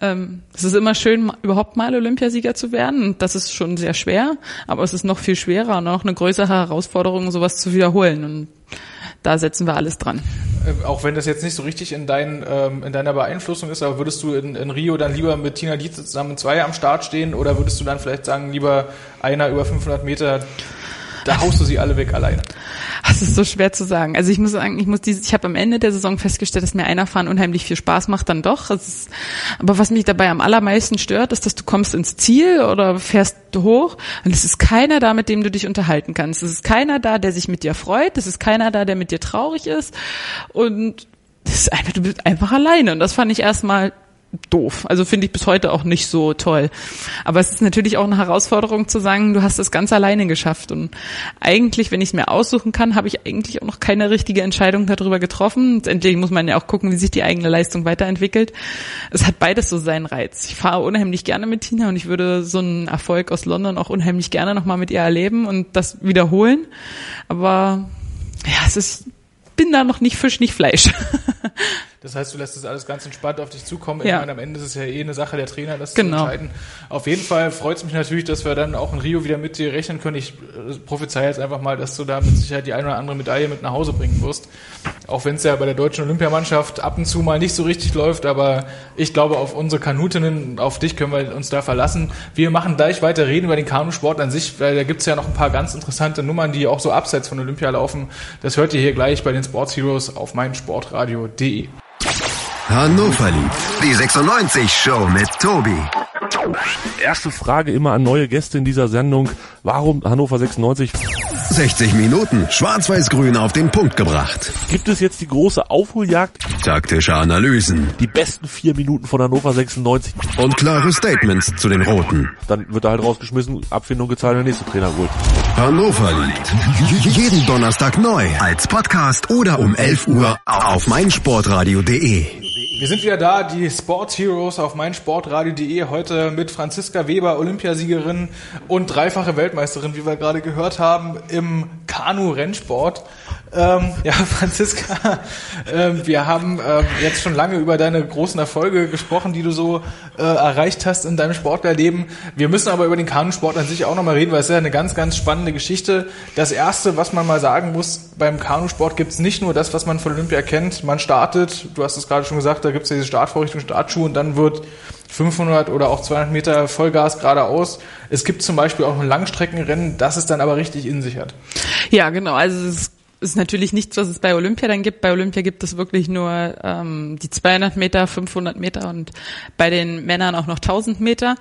Ähm, es ist immer schön, überhaupt mal Olympiasieger zu werden. Und das ist schon sehr schwer, aber es ist noch viel schwerer und noch eine größere Herausforderung, sowas zu wiederholen. Und da setzen wir alles dran. Äh, auch wenn das jetzt nicht so richtig in, dein, ähm, in deiner Beeinflussung ist, aber würdest du in, in Rio dann lieber mit Tina Dietze zusammen zwei am Start stehen oder würdest du dann vielleicht sagen, lieber einer über 500 Meter, da haust du sie alle weg alleine? Das ist so schwer zu sagen. Also ich muss sagen, ich muss diese, ich habe am Ende der Saison festgestellt, dass mir Einerfahren unheimlich viel Spaß macht, dann doch. Ist, aber was mich dabei am allermeisten stört, ist, dass du kommst ins Ziel oder fährst hoch und es ist keiner da, mit dem du dich unterhalten kannst. Es ist keiner da, der sich mit dir freut. Es ist keiner da, der mit dir traurig ist. Und das ist einfach, du bist einfach alleine. Und das fand ich erstmal doof. Also finde ich bis heute auch nicht so toll. Aber es ist natürlich auch eine Herausforderung zu sagen, du hast es ganz alleine geschafft. Und eigentlich, wenn ich es mir aussuchen kann, habe ich eigentlich auch noch keine richtige Entscheidung darüber getroffen. Letztendlich muss man ja auch gucken, wie sich die eigene Leistung weiterentwickelt. Es hat beides so seinen Reiz. Ich fahre unheimlich gerne mit Tina und ich würde so einen Erfolg aus London auch unheimlich gerne nochmal mit ihr erleben und das wiederholen. Aber ja, es ist, bin da noch nicht Fisch, nicht Fleisch. Das heißt, du lässt das alles ganz entspannt auf dich zukommen. Ja. Ich meine, am Ende ist es ja eh eine Sache der Trainer, das genau. zu entscheiden. Auf jeden Fall freut es mich natürlich, dass wir dann auch in Rio wieder mit dir rechnen können. Ich äh, prophezei jetzt einfach mal, dass du da mit Sicherheit die eine oder andere Medaille mit nach Hause bringen wirst. Auch wenn es ja bei der deutschen Olympiamannschaft ab und zu mal nicht so richtig läuft, aber ich glaube, auf unsere Kanutinnen, auf dich können wir uns da verlassen. Wir machen gleich weiter reden über den Kanusport an sich, weil da gibt's ja noch ein paar ganz interessante Nummern, die auch so abseits von Olympia laufen. Das hört ihr hier gleich bei den Sports Heroes auf meinsportradio.de. Hannover liebt. Die 96 Show mit Tobi. Erste Frage immer an neue Gäste in dieser Sendung. Warum Hannover 96? 60 Minuten schwarz-weiß-grün auf den Punkt gebracht. Gibt es jetzt die große Aufholjagd? Taktische Analysen. Die besten vier Minuten von Hannover 96. Und klare Statements zu den Roten. Dann wird er halt rausgeschmissen, Abfindung gezahlt der nächste Trainer holt. Hannover liegt. Jeden Donnerstag neu. Als Podcast oder um 11 Uhr auf meinsportradio.de. Wir sind wieder da, die Sports Heroes auf meinsportradio.de. Heute mit Franziska Weber, Olympiasiegerin und dreifache Weltmeisterin, wie wir gerade gehört haben, im Kanu-Rennsport. Ähm, ja, Franziska, ähm, wir haben ähm, jetzt schon lange über deine großen Erfolge gesprochen, die du so äh, erreicht hast in deinem Sportlerleben. Wir müssen aber über den Kanusport an sich auch nochmal reden, weil es ist ja eine ganz, ganz spannende Geschichte. Das Erste, was man mal sagen muss, beim Kanusport gibt es nicht nur das, was man von Olympia kennt. Man startet, du hast es gerade schon gesagt, da gibt es ja diese Startvorrichtung, Startschuhe und dann wird 500 oder auch 200 Meter Vollgas geradeaus. Es gibt zum Beispiel auch ein Langstreckenrennen, das es dann aber richtig in sich hat. Ja, genau. Also es ist natürlich nichts, was es bei Olympia dann gibt. Bei Olympia gibt es wirklich nur ähm, die 200 Meter, 500 Meter und bei den Männern auch noch 1000 Meter.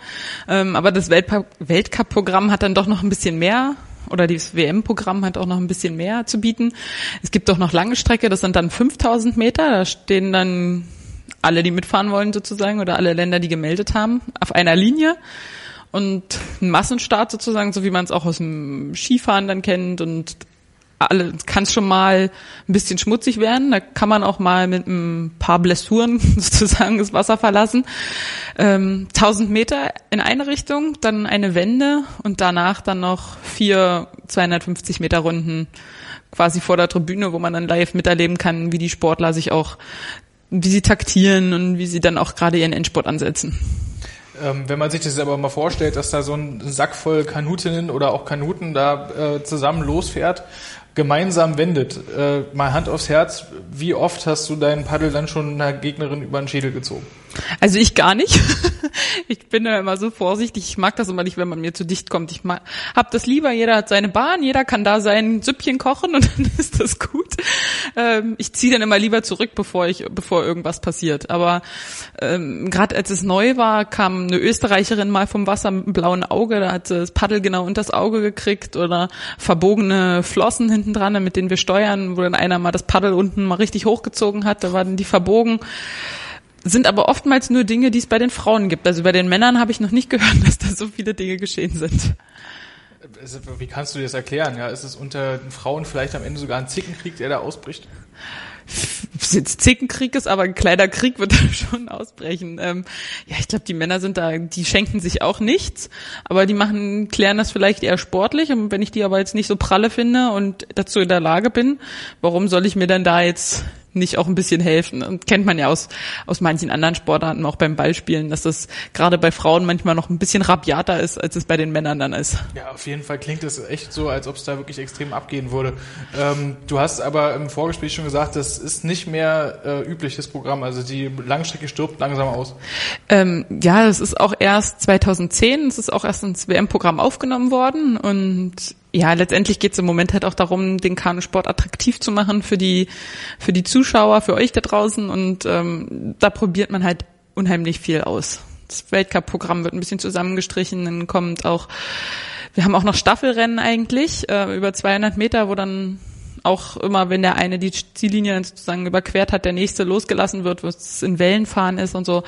Ähm, aber das Weltcup-Programm hat dann doch noch ein bisschen mehr oder das WM-Programm hat auch noch ein bisschen mehr zu bieten. Es gibt auch noch lange Strecke, das sind dann 5000 Meter. Da stehen dann alle, die mitfahren wollen sozusagen oder alle Länder, die gemeldet haben, auf einer Linie. Und ein Massenstart sozusagen, so wie man es auch aus dem Skifahren dann kennt und alle kann schon mal ein bisschen schmutzig werden. Da kann man auch mal mit ein paar Blessuren sozusagen das Wasser verlassen. Ähm, 1000 Meter in eine Richtung, dann eine Wende und danach dann noch vier 250 Meter Runden quasi vor der Tribüne, wo man dann live miterleben kann, wie die Sportler sich auch, wie sie taktieren und wie sie dann auch gerade ihren Endsport ansetzen. Ähm, wenn man sich das aber mal vorstellt, dass da so ein Sack voll Kanutinnen oder auch Kanuten da äh, zusammen losfährt gemeinsam wendet. Äh, mal Hand aufs Herz, wie oft hast du deinen Paddel dann schon einer Gegnerin über den Schädel gezogen? Also ich gar nicht. ich bin da immer so vorsichtig. Ich mag das immer nicht, wenn man mir zu dicht kommt. Ich mag, hab das lieber. Jeder hat seine Bahn, jeder kann da sein Süppchen kochen und dann ist das gut. Ähm, ich ziehe dann immer lieber zurück, bevor ich, bevor irgendwas passiert. Aber ähm, gerade als es neu war, kam eine Österreicherin mal vom Wasser mit einem blauen Auge. Da hat sie das Paddel genau unter das Auge gekriegt oder verbogene Flossen hinten dran, mit denen wir steuern, wo dann einer mal das Paddel unten mal richtig hochgezogen hat. Da waren die verbogen sind aber oftmals nur Dinge, die es bei den Frauen gibt. Also bei den Männern habe ich noch nicht gehört, dass da so viele Dinge geschehen sind. Wie kannst du dir das erklären? Ja, ist es unter den Frauen vielleicht am Ende sogar ein Zickenkrieg, der da ausbricht? jetzt Zickenkrieg ist, aber ein kleiner Krieg wird da schon ausbrechen. Ähm, ja, ich glaube, die Männer sind da, die schenken sich auch nichts, aber die machen, klären das vielleicht eher sportlich. Und wenn ich die aber jetzt nicht so pralle finde und dazu in der Lage bin, warum soll ich mir dann da jetzt nicht auch ein bisschen helfen. Und kennt man ja aus, aus manchen anderen Sportarten, auch beim Ballspielen, dass das gerade bei Frauen manchmal noch ein bisschen rabiater ist, als es bei den Männern dann ist. Ja, auf jeden Fall klingt es echt so, als ob es da wirklich extrem abgehen würde. Ähm, du hast aber im Vorgespräch schon gesagt, das ist nicht mehr äh, übliches Programm. Also die Langstrecke stirbt langsam aus. Ähm, ja, das ist auch erst 2010, es ist auch erst ins WM-Programm aufgenommen worden und ja, letztendlich geht es im Moment halt auch darum, den Kanusport attraktiv zu machen für die für die Zuschauer, für euch da draußen und ähm, da probiert man halt unheimlich viel aus. Das Weltcup-Programm wird ein bisschen zusammengestrichen, dann kommt auch, wir haben auch noch Staffelrennen eigentlich äh, über 200 Meter, wo dann auch immer, wenn der eine die Ziellinie sozusagen überquert hat, der nächste losgelassen wird, was in Wellenfahren ist und so.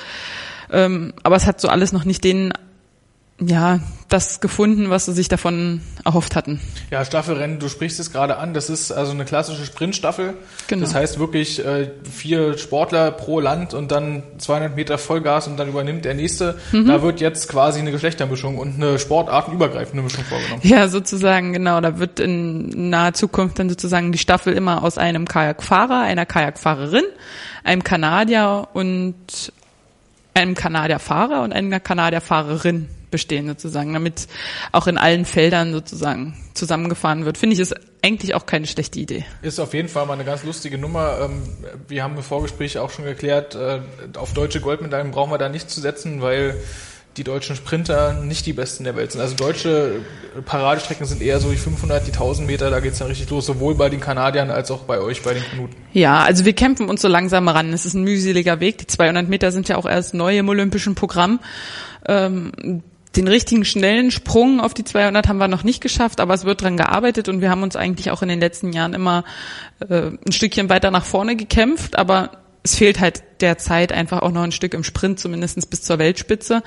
Ähm, aber es hat so alles noch nicht den ja, das gefunden, was sie sich davon erhofft hatten. Ja, Staffelrennen, du sprichst es gerade an, das ist also eine klassische Sprintstaffel. Genau. Das heißt wirklich äh, vier Sportler pro Land und dann 200 Meter Vollgas und dann übernimmt der nächste. Mhm. Da wird jetzt quasi eine Geschlechtermischung und eine sportartenübergreifende Mischung vorgenommen. Ja, sozusagen, genau. Da wird in naher Zukunft dann sozusagen die Staffel immer aus einem Kajakfahrer, einer Kajakfahrerin, einem Kanadier und einem Kanadierfahrer und einer Kanadierfahrerin bestehen sozusagen, damit auch in allen Feldern sozusagen zusammengefahren wird. Finde ich ist eigentlich auch keine schlechte Idee. Ist auf jeden Fall mal eine ganz lustige Nummer. Ähm, wir haben im Vorgespräch auch schon geklärt, äh, auf deutsche Goldmedaillen brauchen wir da nicht zu setzen, weil die deutschen Sprinter nicht die besten der Welt sind. Also deutsche Paradestrecken sind eher so die 500, die 1000 Meter, da geht's dann richtig los, sowohl bei den Kanadiern als auch bei euch, bei den Kanuten. Ja, also wir kämpfen uns so langsam ran. Es ist ein mühseliger Weg. Die 200 Meter sind ja auch erst neu im olympischen Programm. Ähm, den richtigen schnellen Sprung auf die 200 haben wir noch nicht geschafft, aber es wird dran gearbeitet und wir haben uns eigentlich auch in den letzten Jahren immer äh, ein Stückchen weiter nach vorne gekämpft, aber es fehlt halt derzeit einfach auch noch ein Stück im Sprint, zumindest bis zur Weltspitze.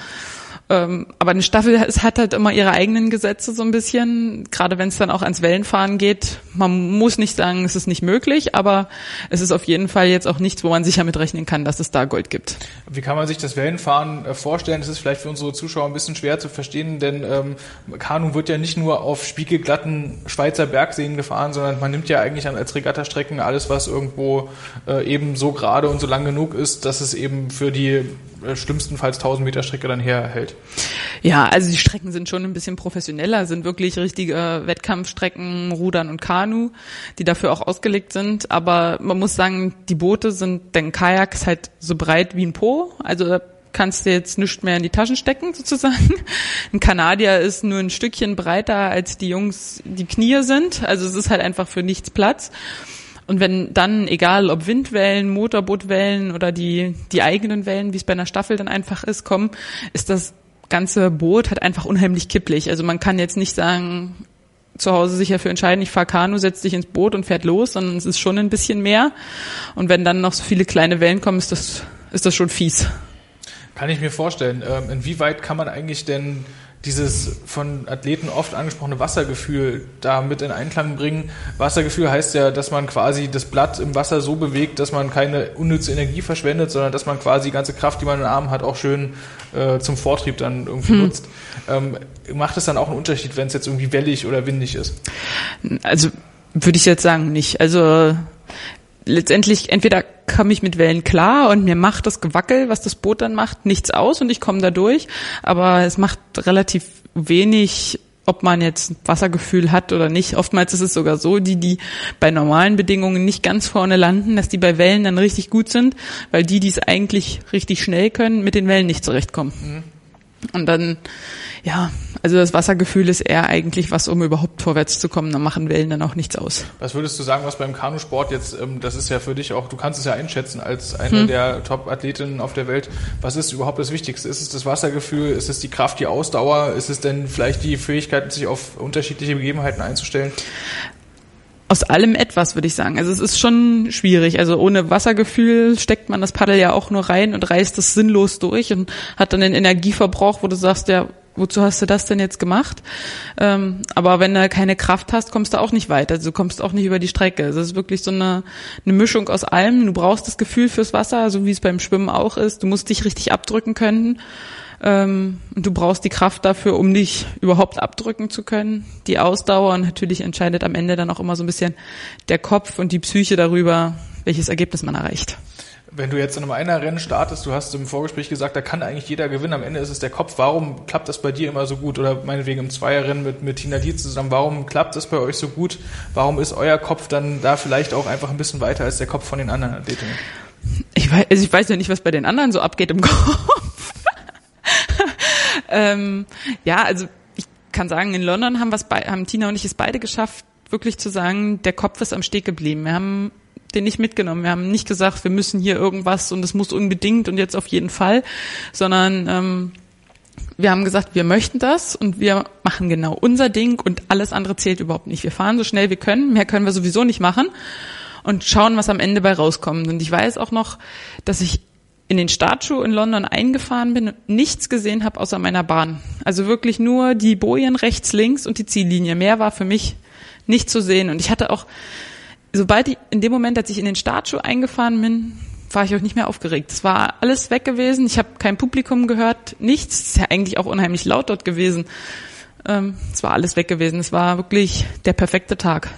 Ähm, aber eine Staffel es hat halt immer ihre eigenen Gesetze so ein bisschen, gerade wenn es dann auch ans Wellenfahren geht. Man muss nicht sagen, es ist nicht möglich, aber es ist auf jeden Fall jetzt auch nichts, wo man sicher mit rechnen kann, dass es da Gold gibt. Wie kann man sich das Wellenfahren äh, vorstellen? Das ist vielleicht für unsere Zuschauer ein bisschen schwer zu verstehen, denn ähm, Kanu wird ja nicht nur auf spiegelglatten Schweizer Bergseen gefahren, sondern man nimmt ja eigentlich an als Regattastrecken alles, was irgendwo äh, eben so gerade und so lang genug ist, dass es eben für die schlimmstenfalls 1000 Meter Strecke dann herhält. Ja, also die Strecken sind schon ein bisschen professioneller, sind wirklich richtige Wettkampfstrecken, Rudern und Kanu, die dafür auch ausgelegt sind. Aber man muss sagen, die Boote sind, denn Kajak ist halt so breit wie ein Po. Also da kannst du jetzt nichts mehr in die Taschen stecken sozusagen. Ein Kanadier ist nur ein Stückchen breiter als die Jungs, die Knie sind. Also es ist halt einfach für nichts Platz. Und wenn dann, egal ob Windwellen, Motorbootwellen oder die, die eigenen Wellen, wie es bei einer Staffel dann einfach ist, kommen, ist das ganze Boot halt einfach unheimlich kipplig. Also man kann jetzt nicht sagen, zu Hause sich dafür entscheiden, ich fahre Kanu, setz dich ins Boot und fährt los, sondern es ist schon ein bisschen mehr. Und wenn dann noch so viele kleine Wellen kommen, ist das, ist das schon fies. Kann ich mir vorstellen. Ähm, inwieweit kann man eigentlich denn dieses von Athleten oft angesprochene Wassergefühl da mit in Einklang bringen. Wassergefühl heißt ja, dass man quasi das Blatt im Wasser so bewegt, dass man keine unnütze Energie verschwendet, sondern dass man quasi die ganze Kraft, die man im Arm hat, auch schön äh, zum Vortrieb dann irgendwie hm. nutzt. Ähm, macht es dann auch einen Unterschied, wenn es jetzt irgendwie wellig oder windig ist? Also würde ich jetzt sagen nicht. Also letztendlich entweder komme ich mit Wellen klar und mir macht das Gewackel, was das Boot dann macht, nichts aus und ich komme da durch, aber es macht relativ wenig ob man jetzt Wassergefühl hat oder nicht. Oftmals ist es sogar so, die, die bei normalen Bedingungen nicht ganz vorne landen, dass die bei Wellen dann richtig gut sind, weil die, die es eigentlich richtig schnell können, mit den Wellen nicht zurechtkommen. Mhm. Und dann, ja, also das Wassergefühl ist eher eigentlich was, um überhaupt vorwärts zu kommen. Da machen Wellen dann auch nichts aus. Was würdest du sagen, was beim Kanusport jetzt, ähm, das ist ja für dich auch, du kannst es ja einschätzen als eine hm. der Top-Athletinnen auf der Welt. Was ist überhaupt das Wichtigste? Ist es das Wassergefühl? Ist es die Kraft, die Ausdauer? Ist es denn vielleicht die Fähigkeit, sich auf unterschiedliche Begebenheiten einzustellen? aus allem etwas, würde ich sagen. Also es ist schon schwierig. Also ohne Wassergefühl steckt man das Paddel ja auch nur rein und reißt es sinnlos durch und hat dann den Energieverbrauch, wo du sagst, ja, wozu hast du das denn jetzt gemacht? Ähm, aber wenn du keine Kraft hast, kommst du auch nicht weiter. Also du kommst auch nicht über die Strecke. Also es ist wirklich so eine, eine Mischung aus allem. Du brauchst das Gefühl fürs Wasser, so wie es beim Schwimmen auch ist. Du musst dich richtig abdrücken können. Ähm, und du brauchst die Kraft dafür, um dich überhaupt abdrücken zu können. Die Ausdauer und natürlich entscheidet am Ende dann auch immer so ein bisschen der Kopf und die Psyche darüber, welches Ergebnis man erreicht wenn du jetzt in einem Einer-Rennen startest, du hast im Vorgespräch gesagt, da kann eigentlich jeder gewinnen, am Ende ist es der Kopf. Warum klappt das bei dir immer so gut? Oder meinetwegen im Zweierrennen mit, mit Tina Dietz zusammen, warum klappt das bei euch so gut? Warum ist euer Kopf dann da vielleicht auch einfach ein bisschen weiter als der Kopf von den anderen Athletinnen? Ich weiß, also ich weiß ja nicht, was bei den anderen so abgeht im Kopf. ähm, ja, also ich kann sagen, in London haben, haben Tina und ich es beide geschafft, wirklich zu sagen, der Kopf ist am Steg geblieben. Wir haben den nicht mitgenommen. Wir haben nicht gesagt, wir müssen hier irgendwas und es muss unbedingt und jetzt auf jeden Fall, sondern ähm, wir haben gesagt, wir möchten das und wir machen genau unser Ding und alles andere zählt überhaupt nicht. Wir fahren so schnell wir können, mehr können wir sowieso nicht machen und schauen, was am Ende bei rauskommt. Und ich weiß auch noch, dass ich in den Startschuh in London eingefahren bin und nichts gesehen habe außer meiner Bahn. Also wirklich nur die Bojen rechts, links und die Ziellinie. Mehr war für mich nicht zu sehen. Und ich hatte auch sobald ich, in dem Moment, als ich in den Startschuh eingefahren bin, war ich auch nicht mehr aufgeregt. Es war alles weg gewesen. Ich habe kein Publikum gehört, nichts. Es ist ja eigentlich auch unheimlich laut dort gewesen. Ähm, es war alles weg gewesen. Es war wirklich der perfekte Tag.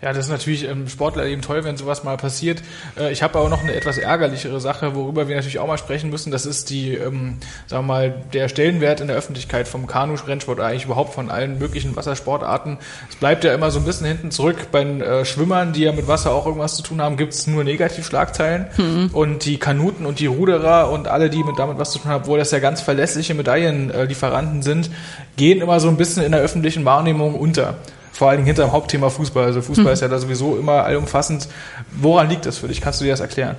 Ja, das ist natürlich im Sportler eben toll, wenn sowas mal passiert. Äh, ich habe aber noch eine etwas ärgerlichere Sache, worüber wir natürlich auch mal sprechen müssen. Das ist die, ähm, sagen wir mal, der Stellenwert in der Öffentlichkeit vom Kanu-Rennsport eigentlich überhaupt von allen möglichen Wassersportarten. Es bleibt ja immer so ein bisschen hinten zurück. Bei den äh, Schwimmern, die ja mit Wasser auch irgendwas zu tun haben, gibt es nur Negativschlagzeilen. Mhm. Und die Kanuten und die Ruderer und alle, die mit damit was zu tun haben, obwohl das ja ganz verlässliche Medaillenlieferanten sind, gehen immer so ein bisschen in der öffentlichen Wahrnehmung unter vor allen Dingen hinter dem Hauptthema Fußball. Also Fußball mhm. ist ja da sowieso immer allumfassend. Woran liegt das für dich? Kannst du dir das erklären?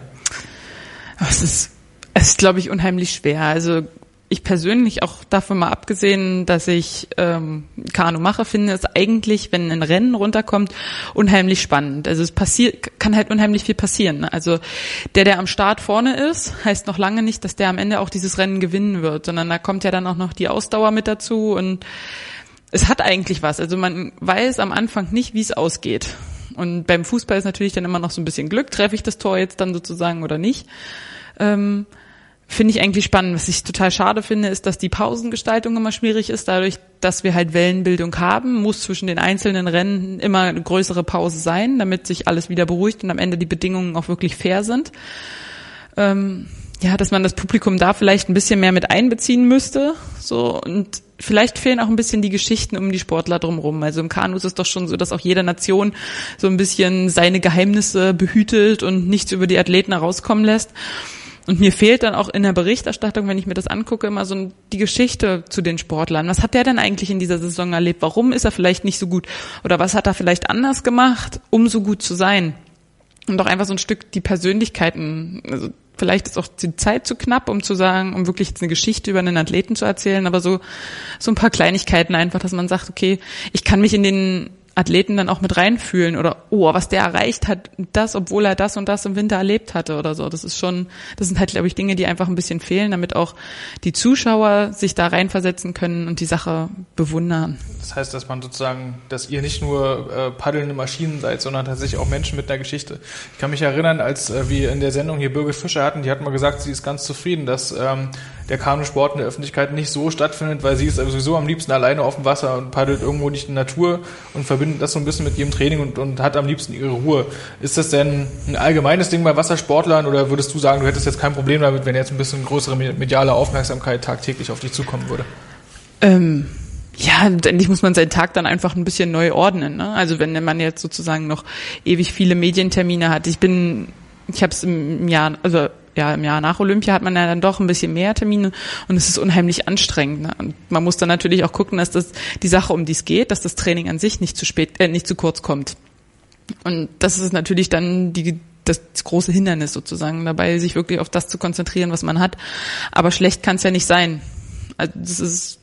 Es ist, es ist, glaube ich, unheimlich schwer. Also ich persönlich auch davon mal abgesehen, dass ich ähm, Kanu mache, finde es eigentlich, wenn ein Rennen runterkommt, unheimlich spannend. Also es passiert, kann halt unheimlich viel passieren. Ne? Also der, der am Start vorne ist, heißt noch lange nicht, dass der am Ende auch dieses Rennen gewinnen wird, sondern da kommt ja dann auch noch die Ausdauer mit dazu und es hat eigentlich was. Also man weiß am Anfang nicht, wie es ausgeht. Und beim Fußball ist natürlich dann immer noch so ein bisschen Glück, treffe ich das Tor jetzt dann sozusagen oder nicht. Ähm, finde ich eigentlich spannend. Was ich total schade finde, ist, dass die Pausengestaltung immer schwierig ist. Dadurch, dass wir halt Wellenbildung haben, muss zwischen den einzelnen Rennen immer eine größere Pause sein, damit sich alles wieder beruhigt und am Ende die Bedingungen auch wirklich fair sind. Ähm, ja, dass man das Publikum da vielleicht ein bisschen mehr mit einbeziehen müsste. So und vielleicht fehlen auch ein bisschen die Geschichten um die Sportler drumherum. Also im Kanu ist es doch schon so, dass auch jede Nation so ein bisschen seine Geheimnisse behütet und nichts über die Athleten herauskommen lässt. Und mir fehlt dann auch in der Berichterstattung, wenn ich mir das angucke, immer so die Geschichte zu den Sportlern. Was hat der denn eigentlich in dieser Saison erlebt? Warum ist er vielleicht nicht so gut? Oder was hat er vielleicht anders gemacht, um so gut zu sein? Und auch einfach so ein Stück die Persönlichkeiten, also vielleicht ist auch die Zeit zu knapp, um zu sagen, um wirklich jetzt eine Geschichte über einen Athleten zu erzählen, aber so, so ein paar Kleinigkeiten einfach, dass man sagt, okay, ich kann mich in den Athleten dann auch mit reinfühlen oder oh, was der erreicht hat, das, obwohl er das und das im Winter erlebt hatte oder so. Das ist schon, das sind halt, glaube ich, Dinge, die einfach ein bisschen fehlen, damit auch die Zuschauer sich da reinversetzen können und die Sache bewundern. Das heißt, dass man sozusagen, dass ihr nicht nur äh, paddelnde Maschinen seid, sondern tatsächlich auch Menschen mit einer Geschichte. Ich kann mich erinnern, als äh, wir in der Sendung hier Birgit Fischer hatten, die hat mal gesagt, sie ist ganz zufrieden, dass ähm, der Kanusport in der Öffentlichkeit nicht so stattfindet, weil sie ist sowieso am liebsten alleine auf dem Wasser und paddelt irgendwo nicht in der Natur und verbindet das so ein bisschen mit ihrem Training und, und hat am liebsten ihre Ruhe. Ist das denn ein allgemeines Ding bei Wassersportlern oder würdest du sagen, du hättest jetzt kein Problem damit, wenn jetzt ein bisschen größere mediale Aufmerksamkeit tagtäglich auf dich zukommen würde? Ähm ja, endlich muss man seinen Tag dann einfach ein bisschen neu ordnen. Ne? Also wenn man jetzt sozusagen noch ewig viele Medientermine hat. Ich bin, ich habe es im Jahr, also ja, im Jahr nach Olympia hat man ja dann doch ein bisschen mehr Termine und es ist unheimlich anstrengend. Ne? Und man muss dann natürlich auch gucken, dass das die Sache, um die es geht, dass das Training an sich nicht zu spät, äh, nicht zu kurz kommt. Und das ist natürlich dann die, das große Hindernis sozusagen dabei, sich wirklich auf das zu konzentrieren, was man hat. Aber schlecht kann es ja nicht sein. Also das ist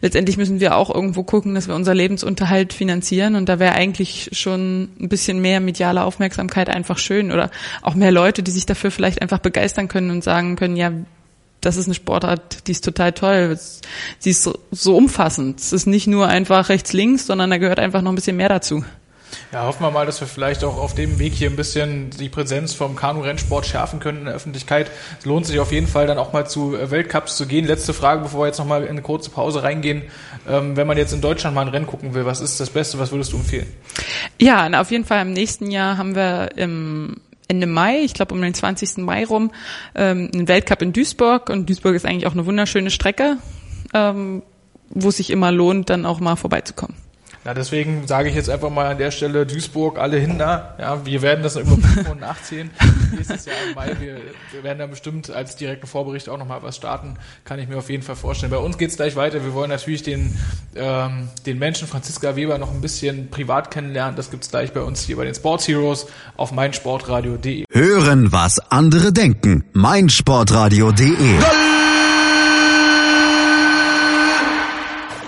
letztendlich müssen wir auch irgendwo gucken, dass wir unser Lebensunterhalt finanzieren und da wäre eigentlich schon ein bisschen mehr mediale Aufmerksamkeit einfach schön oder auch mehr Leute, die sich dafür vielleicht einfach begeistern können und sagen können, ja, das ist eine Sportart, die ist total toll. Sie ist so, so umfassend. Es ist nicht nur einfach rechts, links, sondern da gehört einfach noch ein bisschen mehr dazu. Ja, hoffen wir mal, dass wir vielleicht auch auf dem Weg hier ein bisschen die Präsenz vom Kanu-Rennsport schärfen können in der Öffentlichkeit. Es lohnt sich auf jeden Fall dann auch mal zu äh, Weltcups zu gehen. Letzte Frage, bevor wir jetzt nochmal in eine kurze Pause reingehen. Ähm, wenn man jetzt in Deutschland mal ein Rennen gucken will, was ist das Beste, was würdest du empfehlen? Ja, auf jeden Fall im nächsten Jahr haben wir im Ende Mai, ich glaube um den 20. Mai rum, ähm, einen Weltcup in Duisburg. Und Duisburg ist eigentlich auch eine wunderschöne Strecke, ähm, wo es sich immer lohnt, dann auch mal vorbeizukommen. Ja, deswegen sage ich jetzt einfach mal an der Stelle Duisburg, alle hin da. Ja, wir werden das über 5 nächstes Jahr im Mai. Wir, wir werden da bestimmt als direkten Vorbericht auch nochmal was starten. Kann ich mir auf jeden Fall vorstellen. Bei uns geht's gleich weiter. Wir wollen natürlich den, ähm, den Menschen Franziska Weber noch ein bisschen privat kennenlernen. Das gibt's gleich bei uns hier bei den Sports Heroes auf meinsportradio.de. Hören, was andere denken. meinsportradio.de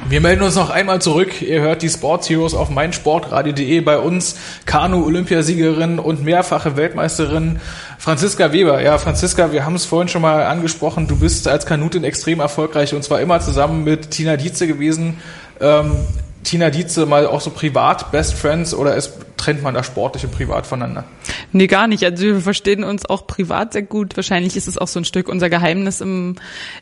Wir melden uns noch einmal zurück. Ihr hört die Sports Heroes auf meinsportradio.de bei uns. Kanu-Olympiasiegerin und mehrfache Weltmeisterin Franziska Weber. Ja, Franziska, wir haben es vorhin schon mal angesprochen. Du bist als Kanutin extrem erfolgreich und zwar immer zusammen mit Tina Dietze gewesen. Ähm, Tina Dietze mal auch so privat Best Friends oder ist, trennt man da sportlich und privat voneinander? Nee, gar nicht. Also wir verstehen uns auch privat sehr gut. Wahrscheinlich ist es auch so ein Stück unser Geheimnis im,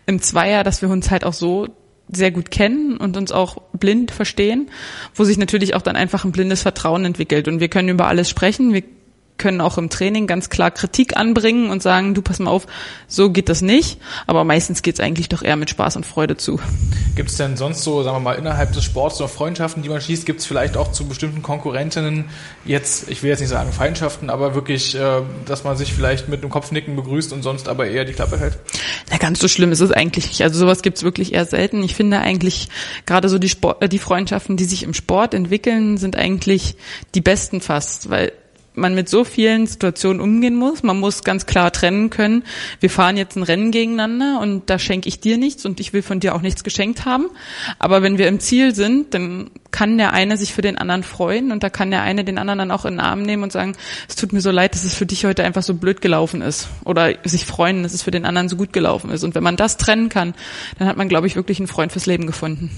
im Zweier, dass wir uns halt auch so sehr gut kennen und uns auch blind verstehen, wo sich natürlich auch dann einfach ein blindes Vertrauen entwickelt. Und wir können über alles sprechen. Wir können auch im Training ganz klar Kritik anbringen und sagen, du pass mal auf, so geht das nicht. Aber meistens geht es eigentlich doch eher mit Spaß und Freude zu. Gibt es denn sonst so, sagen wir mal, innerhalb des Sports noch Freundschaften, die man schließt? Gibt es vielleicht auch zu bestimmten Konkurrentinnen jetzt, ich will jetzt nicht sagen Feindschaften, aber wirklich, äh, dass man sich vielleicht mit einem Kopfnicken begrüßt und sonst aber eher die Klappe hält? Na, ganz so schlimm ist es eigentlich nicht. Also sowas gibt es wirklich eher selten. Ich finde eigentlich gerade so die, Sport, äh, die Freundschaften, die sich im Sport entwickeln, sind eigentlich die besten fast, weil man mit so vielen Situationen umgehen muss. Man muss ganz klar trennen können. Wir fahren jetzt ein Rennen gegeneinander und da schenke ich dir nichts und ich will von dir auch nichts geschenkt haben. Aber wenn wir im Ziel sind, dann kann der eine sich für den anderen freuen und da kann der eine den anderen dann auch in den Arm nehmen und sagen, es tut mir so leid, dass es für dich heute einfach so blöd gelaufen ist. Oder sich freuen, dass es für den anderen so gut gelaufen ist. Und wenn man das trennen kann, dann hat man, glaube ich, wirklich einen Freund fürs Leben gefunden.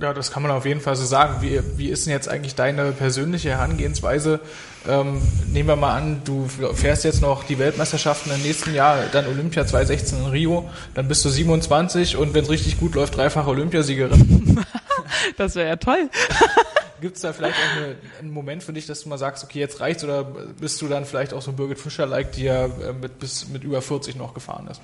Ja, das kann man auf jeden Fall so sagen. Wie, wie ist denn jetzt eigentlich deine persönliche Herangehensweise? Ähm, nehmen wir mal an, du fährst jetzt noch die Weltmeisterschaften im nächsten Jahr, dann Olympia 2016 in Rio, dann bist du 27 und wenn es richtig gut läuft, dreifache Olympiasiegerin. das wäre ja toll. Gibt es da vielleicht auch eine, einen Moment für dich, dass du mal sagst, okay, jetzt reicht's oder bist du dann vielleicht auch so Birgit Fischer-like, die ja äh, mit, bis mit über 40 noch gefahren ist?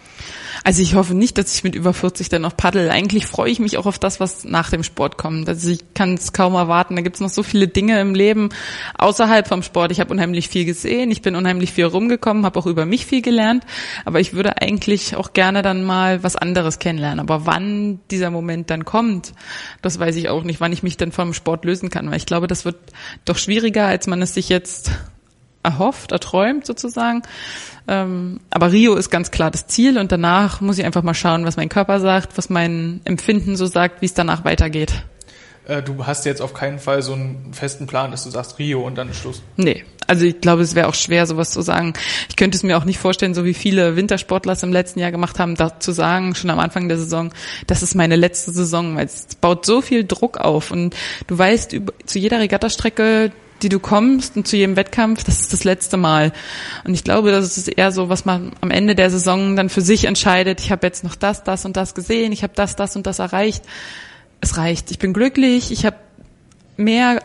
Also ich hoffe nicht, dass ich mit über 40 dann noch paddel. Eigentlich freue ich mich auch auf das, was nach dem Sport kommt. Also ich kann es kaum erwarten. Da gibt es noch so viele Dinge im Leben außerhalb vom Sport. Ich habe unheimlich viel gesehen, ich bin unheimlich viel rumgekommen, habe auch über mich viel gelernt. Aber ich würde eigentlich auch gerne dann mal was anderes kennenlernen. Aber wann dieser Moment dann kommt, das weiß ich auch nicht, wann ich mich dann vom Sport lösen kann weil ich glaube, das wird doch schwieriger, als man es sich jetzt erhofft, erträumt sozusagen. Ähm, aber Rio ist ganz klar das Ziel und danach muss ich einfach mal schauen, was mein Körper sagt, was mein Empfinden so sagt, wie es danach weitergeht. Äh, du hast jetzt auf keinen Fall so einen festen Plan, dass du sagst Rio und dann Schluss. Nee, also ich glaube, es wäre auch schwer, sowas zu sagen. Ich könnte es mir auch nicht vorstellen, so wie viele Wintersportler es im letzten Jahr gemacht haben, da zu sagen, schon am Anfang der Saison, das ist meine letzte Saison, weil es baut so viel Druck auf und du weißt zu jeder Regattastrecke, die du kommst und zu jedem Wettkampf, das ist das letzte Mal. Und ich glaube, das ist eher so, was man am Ende der Saison dann für sich entscheidet. Ich habe jetzt noch das, das und das gesehen, ich habe das, das und das erreicht es reicht. Ich bin glücklich, ich habe mehr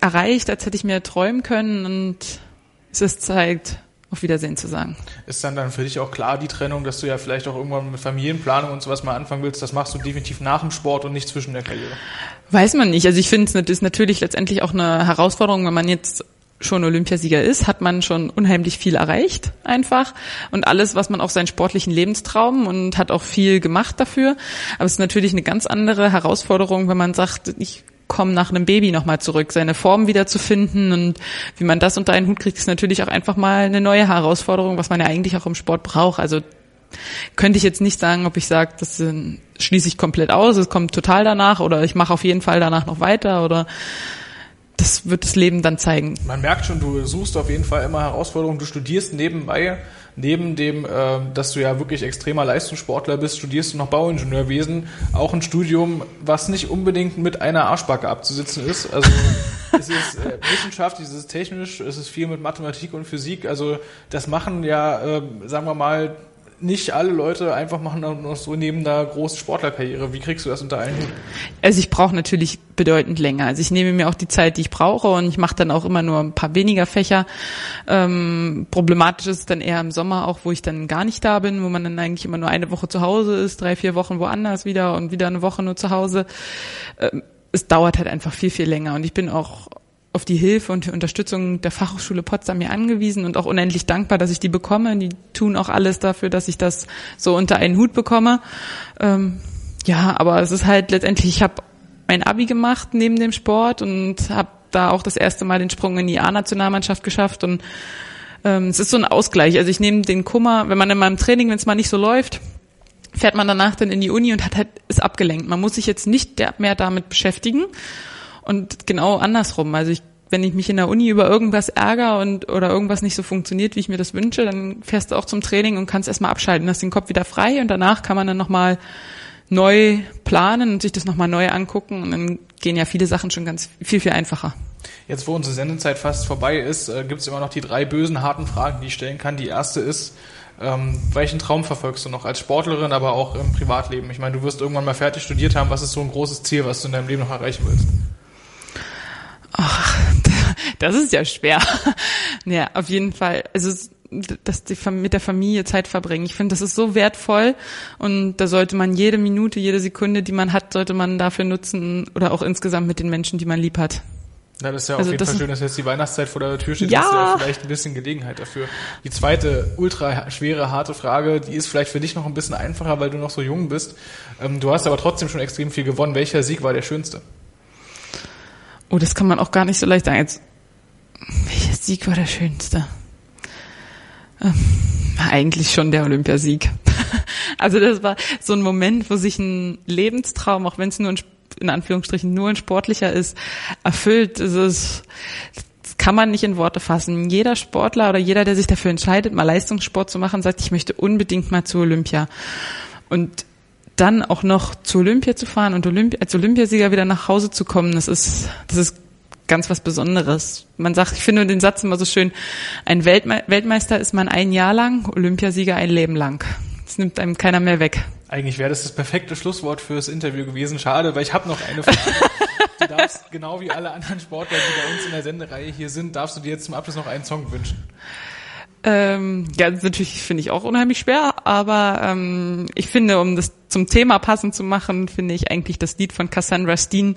erreicht, als hätte ich mir träumen können und es ist Zeit, auf Wiedersehen zu sagen. Ist dann dann für dich auch klar die Trennung, dass du ja vielleicht auch irgendwann mit Familienplanung und sowas mal anfangen willst? Das machst du definitiv nach dem Sport und nicht zwischen der Karriere. Weiß man nicht. Also ich finde, es ist natürlich letztendlich auch eine Herausforderung, wenn man jetzt schon Olympiasieger ist, hat man schon unheimlich viel erreicht einfach und alles, was man auf seinen sportlichen Lebenstraum und hat auch viel gemacht dafür. Aber es ist natürlich eine ganz andere Herausforderung, wenn man sagt, ich komme nach einem Baby nochmal zurück, seine Form wieder zu finden und wie man das unter einen Hut kriegt, ist natürlich auch einfach mal eine neue Herausforderung, was man ja eigentlich auch im Sport braucht. Also könnte ich jetzt nicht sagen, ob ich sage, das schließe ich komplett aus, es kommt total danach oder ich mache auf jeden Fall danach noch weiter oder das wird das Leben dann zeigen. Man merkt schon, du suchst auf jeden Fall immer Herausforderungen. Du studierst nebenbei, neben dem, äh, dass du ja wirklich extremer Leistungssportler bist, studierst du noch Bauingenieurwesen. Auch ein Studium, was nicht unbedingt mit einer Arschbacke abzusitzen ist. Also es ist äh, Wissenschaft, es ist technisch, es ist viel mit Mathematik und Physik. Also das machen ja, äh, sagen wir mal, nicht alle Leute einfach machen noch so neben der großen Sportlerkarriere. Wie kriegst du das unter einen Hut? Also ich brauche natürlich bedeutend länger. Also ich nehme mir auch die Zeit, die ich brauche und ich mache dann auch immer nur ein paar weniger Fächer. Ähm, problematisch ist es dann eher im Sommer auch, wo ich dann gar nicht da bin, wo man dann eigentlich immer nur eine Woche zu Hause ist, drei, vier Wochen woanders wieder und wieder eine Woche nur zu Hause. Ähm, es dauert halt einfach viel, viel länger und ich bin auch auf die Hilfe und die Unterstützung der Fachhochschule Potsdam hier angewiesen und auch unendlich dankbar, dass ich die bekomme. Die tun auch alles dafür, dass ich das so unter einen Hut bekomme. Ähm, ja, aber es ist halt letztendlich, ich habe mein Abi gemacht neben dem Sport und habe da auch das erste Mal den Sprung in die A-Nationalmannschaft geschafft und ähm, es ist so ein Ausgleich. Also ich nehme den Kummer, wenn man in meinem Training, wenn es mal nicht so läuft, fährt man danach dann in die Uni und hat halt ist abgelenkt. Man muss sich jetzt nicht mehr damit beschäftigen und genau andersrum. Also ich, wenn ich mich in der Uni über irgendwas ärgere und oder irgendwas nicht so funktioniert, wie ich mir das wünsche, dann fährst du auch zum Training und kannst erstmal abschalten, hast den Kopf wieder frei und danach kann man dann nochmal neu planen und sich das nochmal neu angucken und dann gehen ja viele Sachen schon ganz viel, viel einfacher. Jetzt, wo unsere Sendezeit fast vorbei ist, äh, gibt es immer noch die drei bösen, harten Fragen, die ich stellen kann. Die erste ist, ähm, welchen Traum verfolgst du noch als Sportlerin, aber auch im Privatleben? Ich meine, du wirst irgendwann mal fertig studiert haben. Was ist so ein großes Ziel, was du in deinem Leben noch erreichen willst? Ach, das ist ja schwer. ja, auf jeden Fall. Also dass die mit der Familie Zeit verbringen. Ich finde, das ist so wertvoll und da sollte man jede Minute, jede Sekunde, die man hat, sollte man dafür nutzen oder auch insgesamt mit den Menschen, die man lieb hat. Na, das ist ja also auf jeden Fall schön, dass jetzt die Weihnachtszeit vor der Tür steht. Ja. Das ist ja vielleicht ein bisschen Gelegenheit dafür. Die zweite ultra schwere, harte Frage, die ist vielleicht für dich noch ein bisschen einfacher, weil du noch so jung bist. Ähm, du hast aber trotzdem schon extrem viel gewonnen. Welcher Sieg war der schönste? Oh, das kann man auch gar nicht so leicht sagen. Jetzt, welches Sieg war der schönste? Ähm, eigentlich schon der Olympiasieg. also das war so ein Moment, wo sich ein Lebenstraum, auch wenn es nur ein, in Anführungsstrichen nur ein sportlicher ist, erfüllt. Es ist, das kann man nicht in Worte fassen. Jeder Sportler oder jeder, der sich dafür entscheidet, mal Leistungssport zu machen, sagt, ich möchte unbedingt mal zu Olympia. Und dann auch noch zu Olympia zu fahren und Olympi als Olympiasieger wieder nach Hause zu kommen, das ist, das ist ganz was Besonderes. Man sagt, ich finde den Satz immer so schön, ein Weltme Weltmeister ist man ein Jahr lang, Olympiasieger ein Leben lang. Das nimmt einem keiner mehr weg. Eigentlich wäre das das perfekte Schlusswort fürs Interview gewesen. Schade, weil ich habe noch eine Frage. du darfst, genau wie alle anderen Sportler, die bei uns in der Sendereihe hier sind, darfst du dir jetzt zum Abschluss noch einen Song wünschen. Ähm, ja, das natürlich finde ich auch unheimlich schwer, aber ähm, ich finde, um das zum Thema passend zu machen, finde ich eigentlich das Lied von Cassandra Steen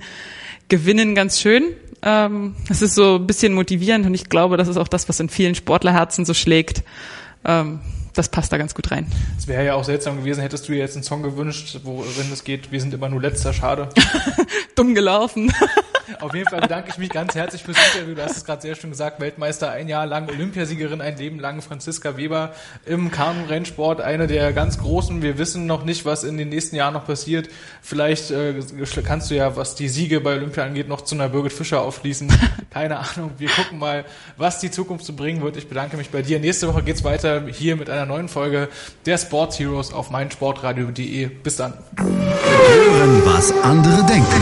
Gewinnen ganz schön. Ähm, es ist so ein bisschen motivierend und ich glaube, das ist auch das, was in vielen Sportlerherzen so schlägt. Ähm, das passt da ganz gut rein. Es wäre ja auch seltsam gewesen, hättest du dir jetzt einen Song gewünscht, worin es geht, wir sind immer nur letzter, schade. Dumm gelaufen. Auf jeden Fall bedanke ich mich ganz herzlich fürs Interview. Du hast es gerade sehr schön gesagt. Weltmeister ein Jahr lang, Olympiasiegerin ein Leben lang, Franziska Weber im Kanu-Rennsport, eine der ganz großen. Wir wissen noch nicht, was in den nächsten Jahren noch passiert. Vielleicht äh, kannst du ja, was die Siege bei Olympia angeht, noch zu einer Birgit Fischer aufschließen. Keine Ahnung. Wir gucken mal, was die Zukunft zu bringen wird. Ich bedanke mich bei dir. Nächste Woche geht's weiter hier mit einer neuen Folge der Sports Heroes auf meinsportradio.de. Bis dann. Hören, was andere denken.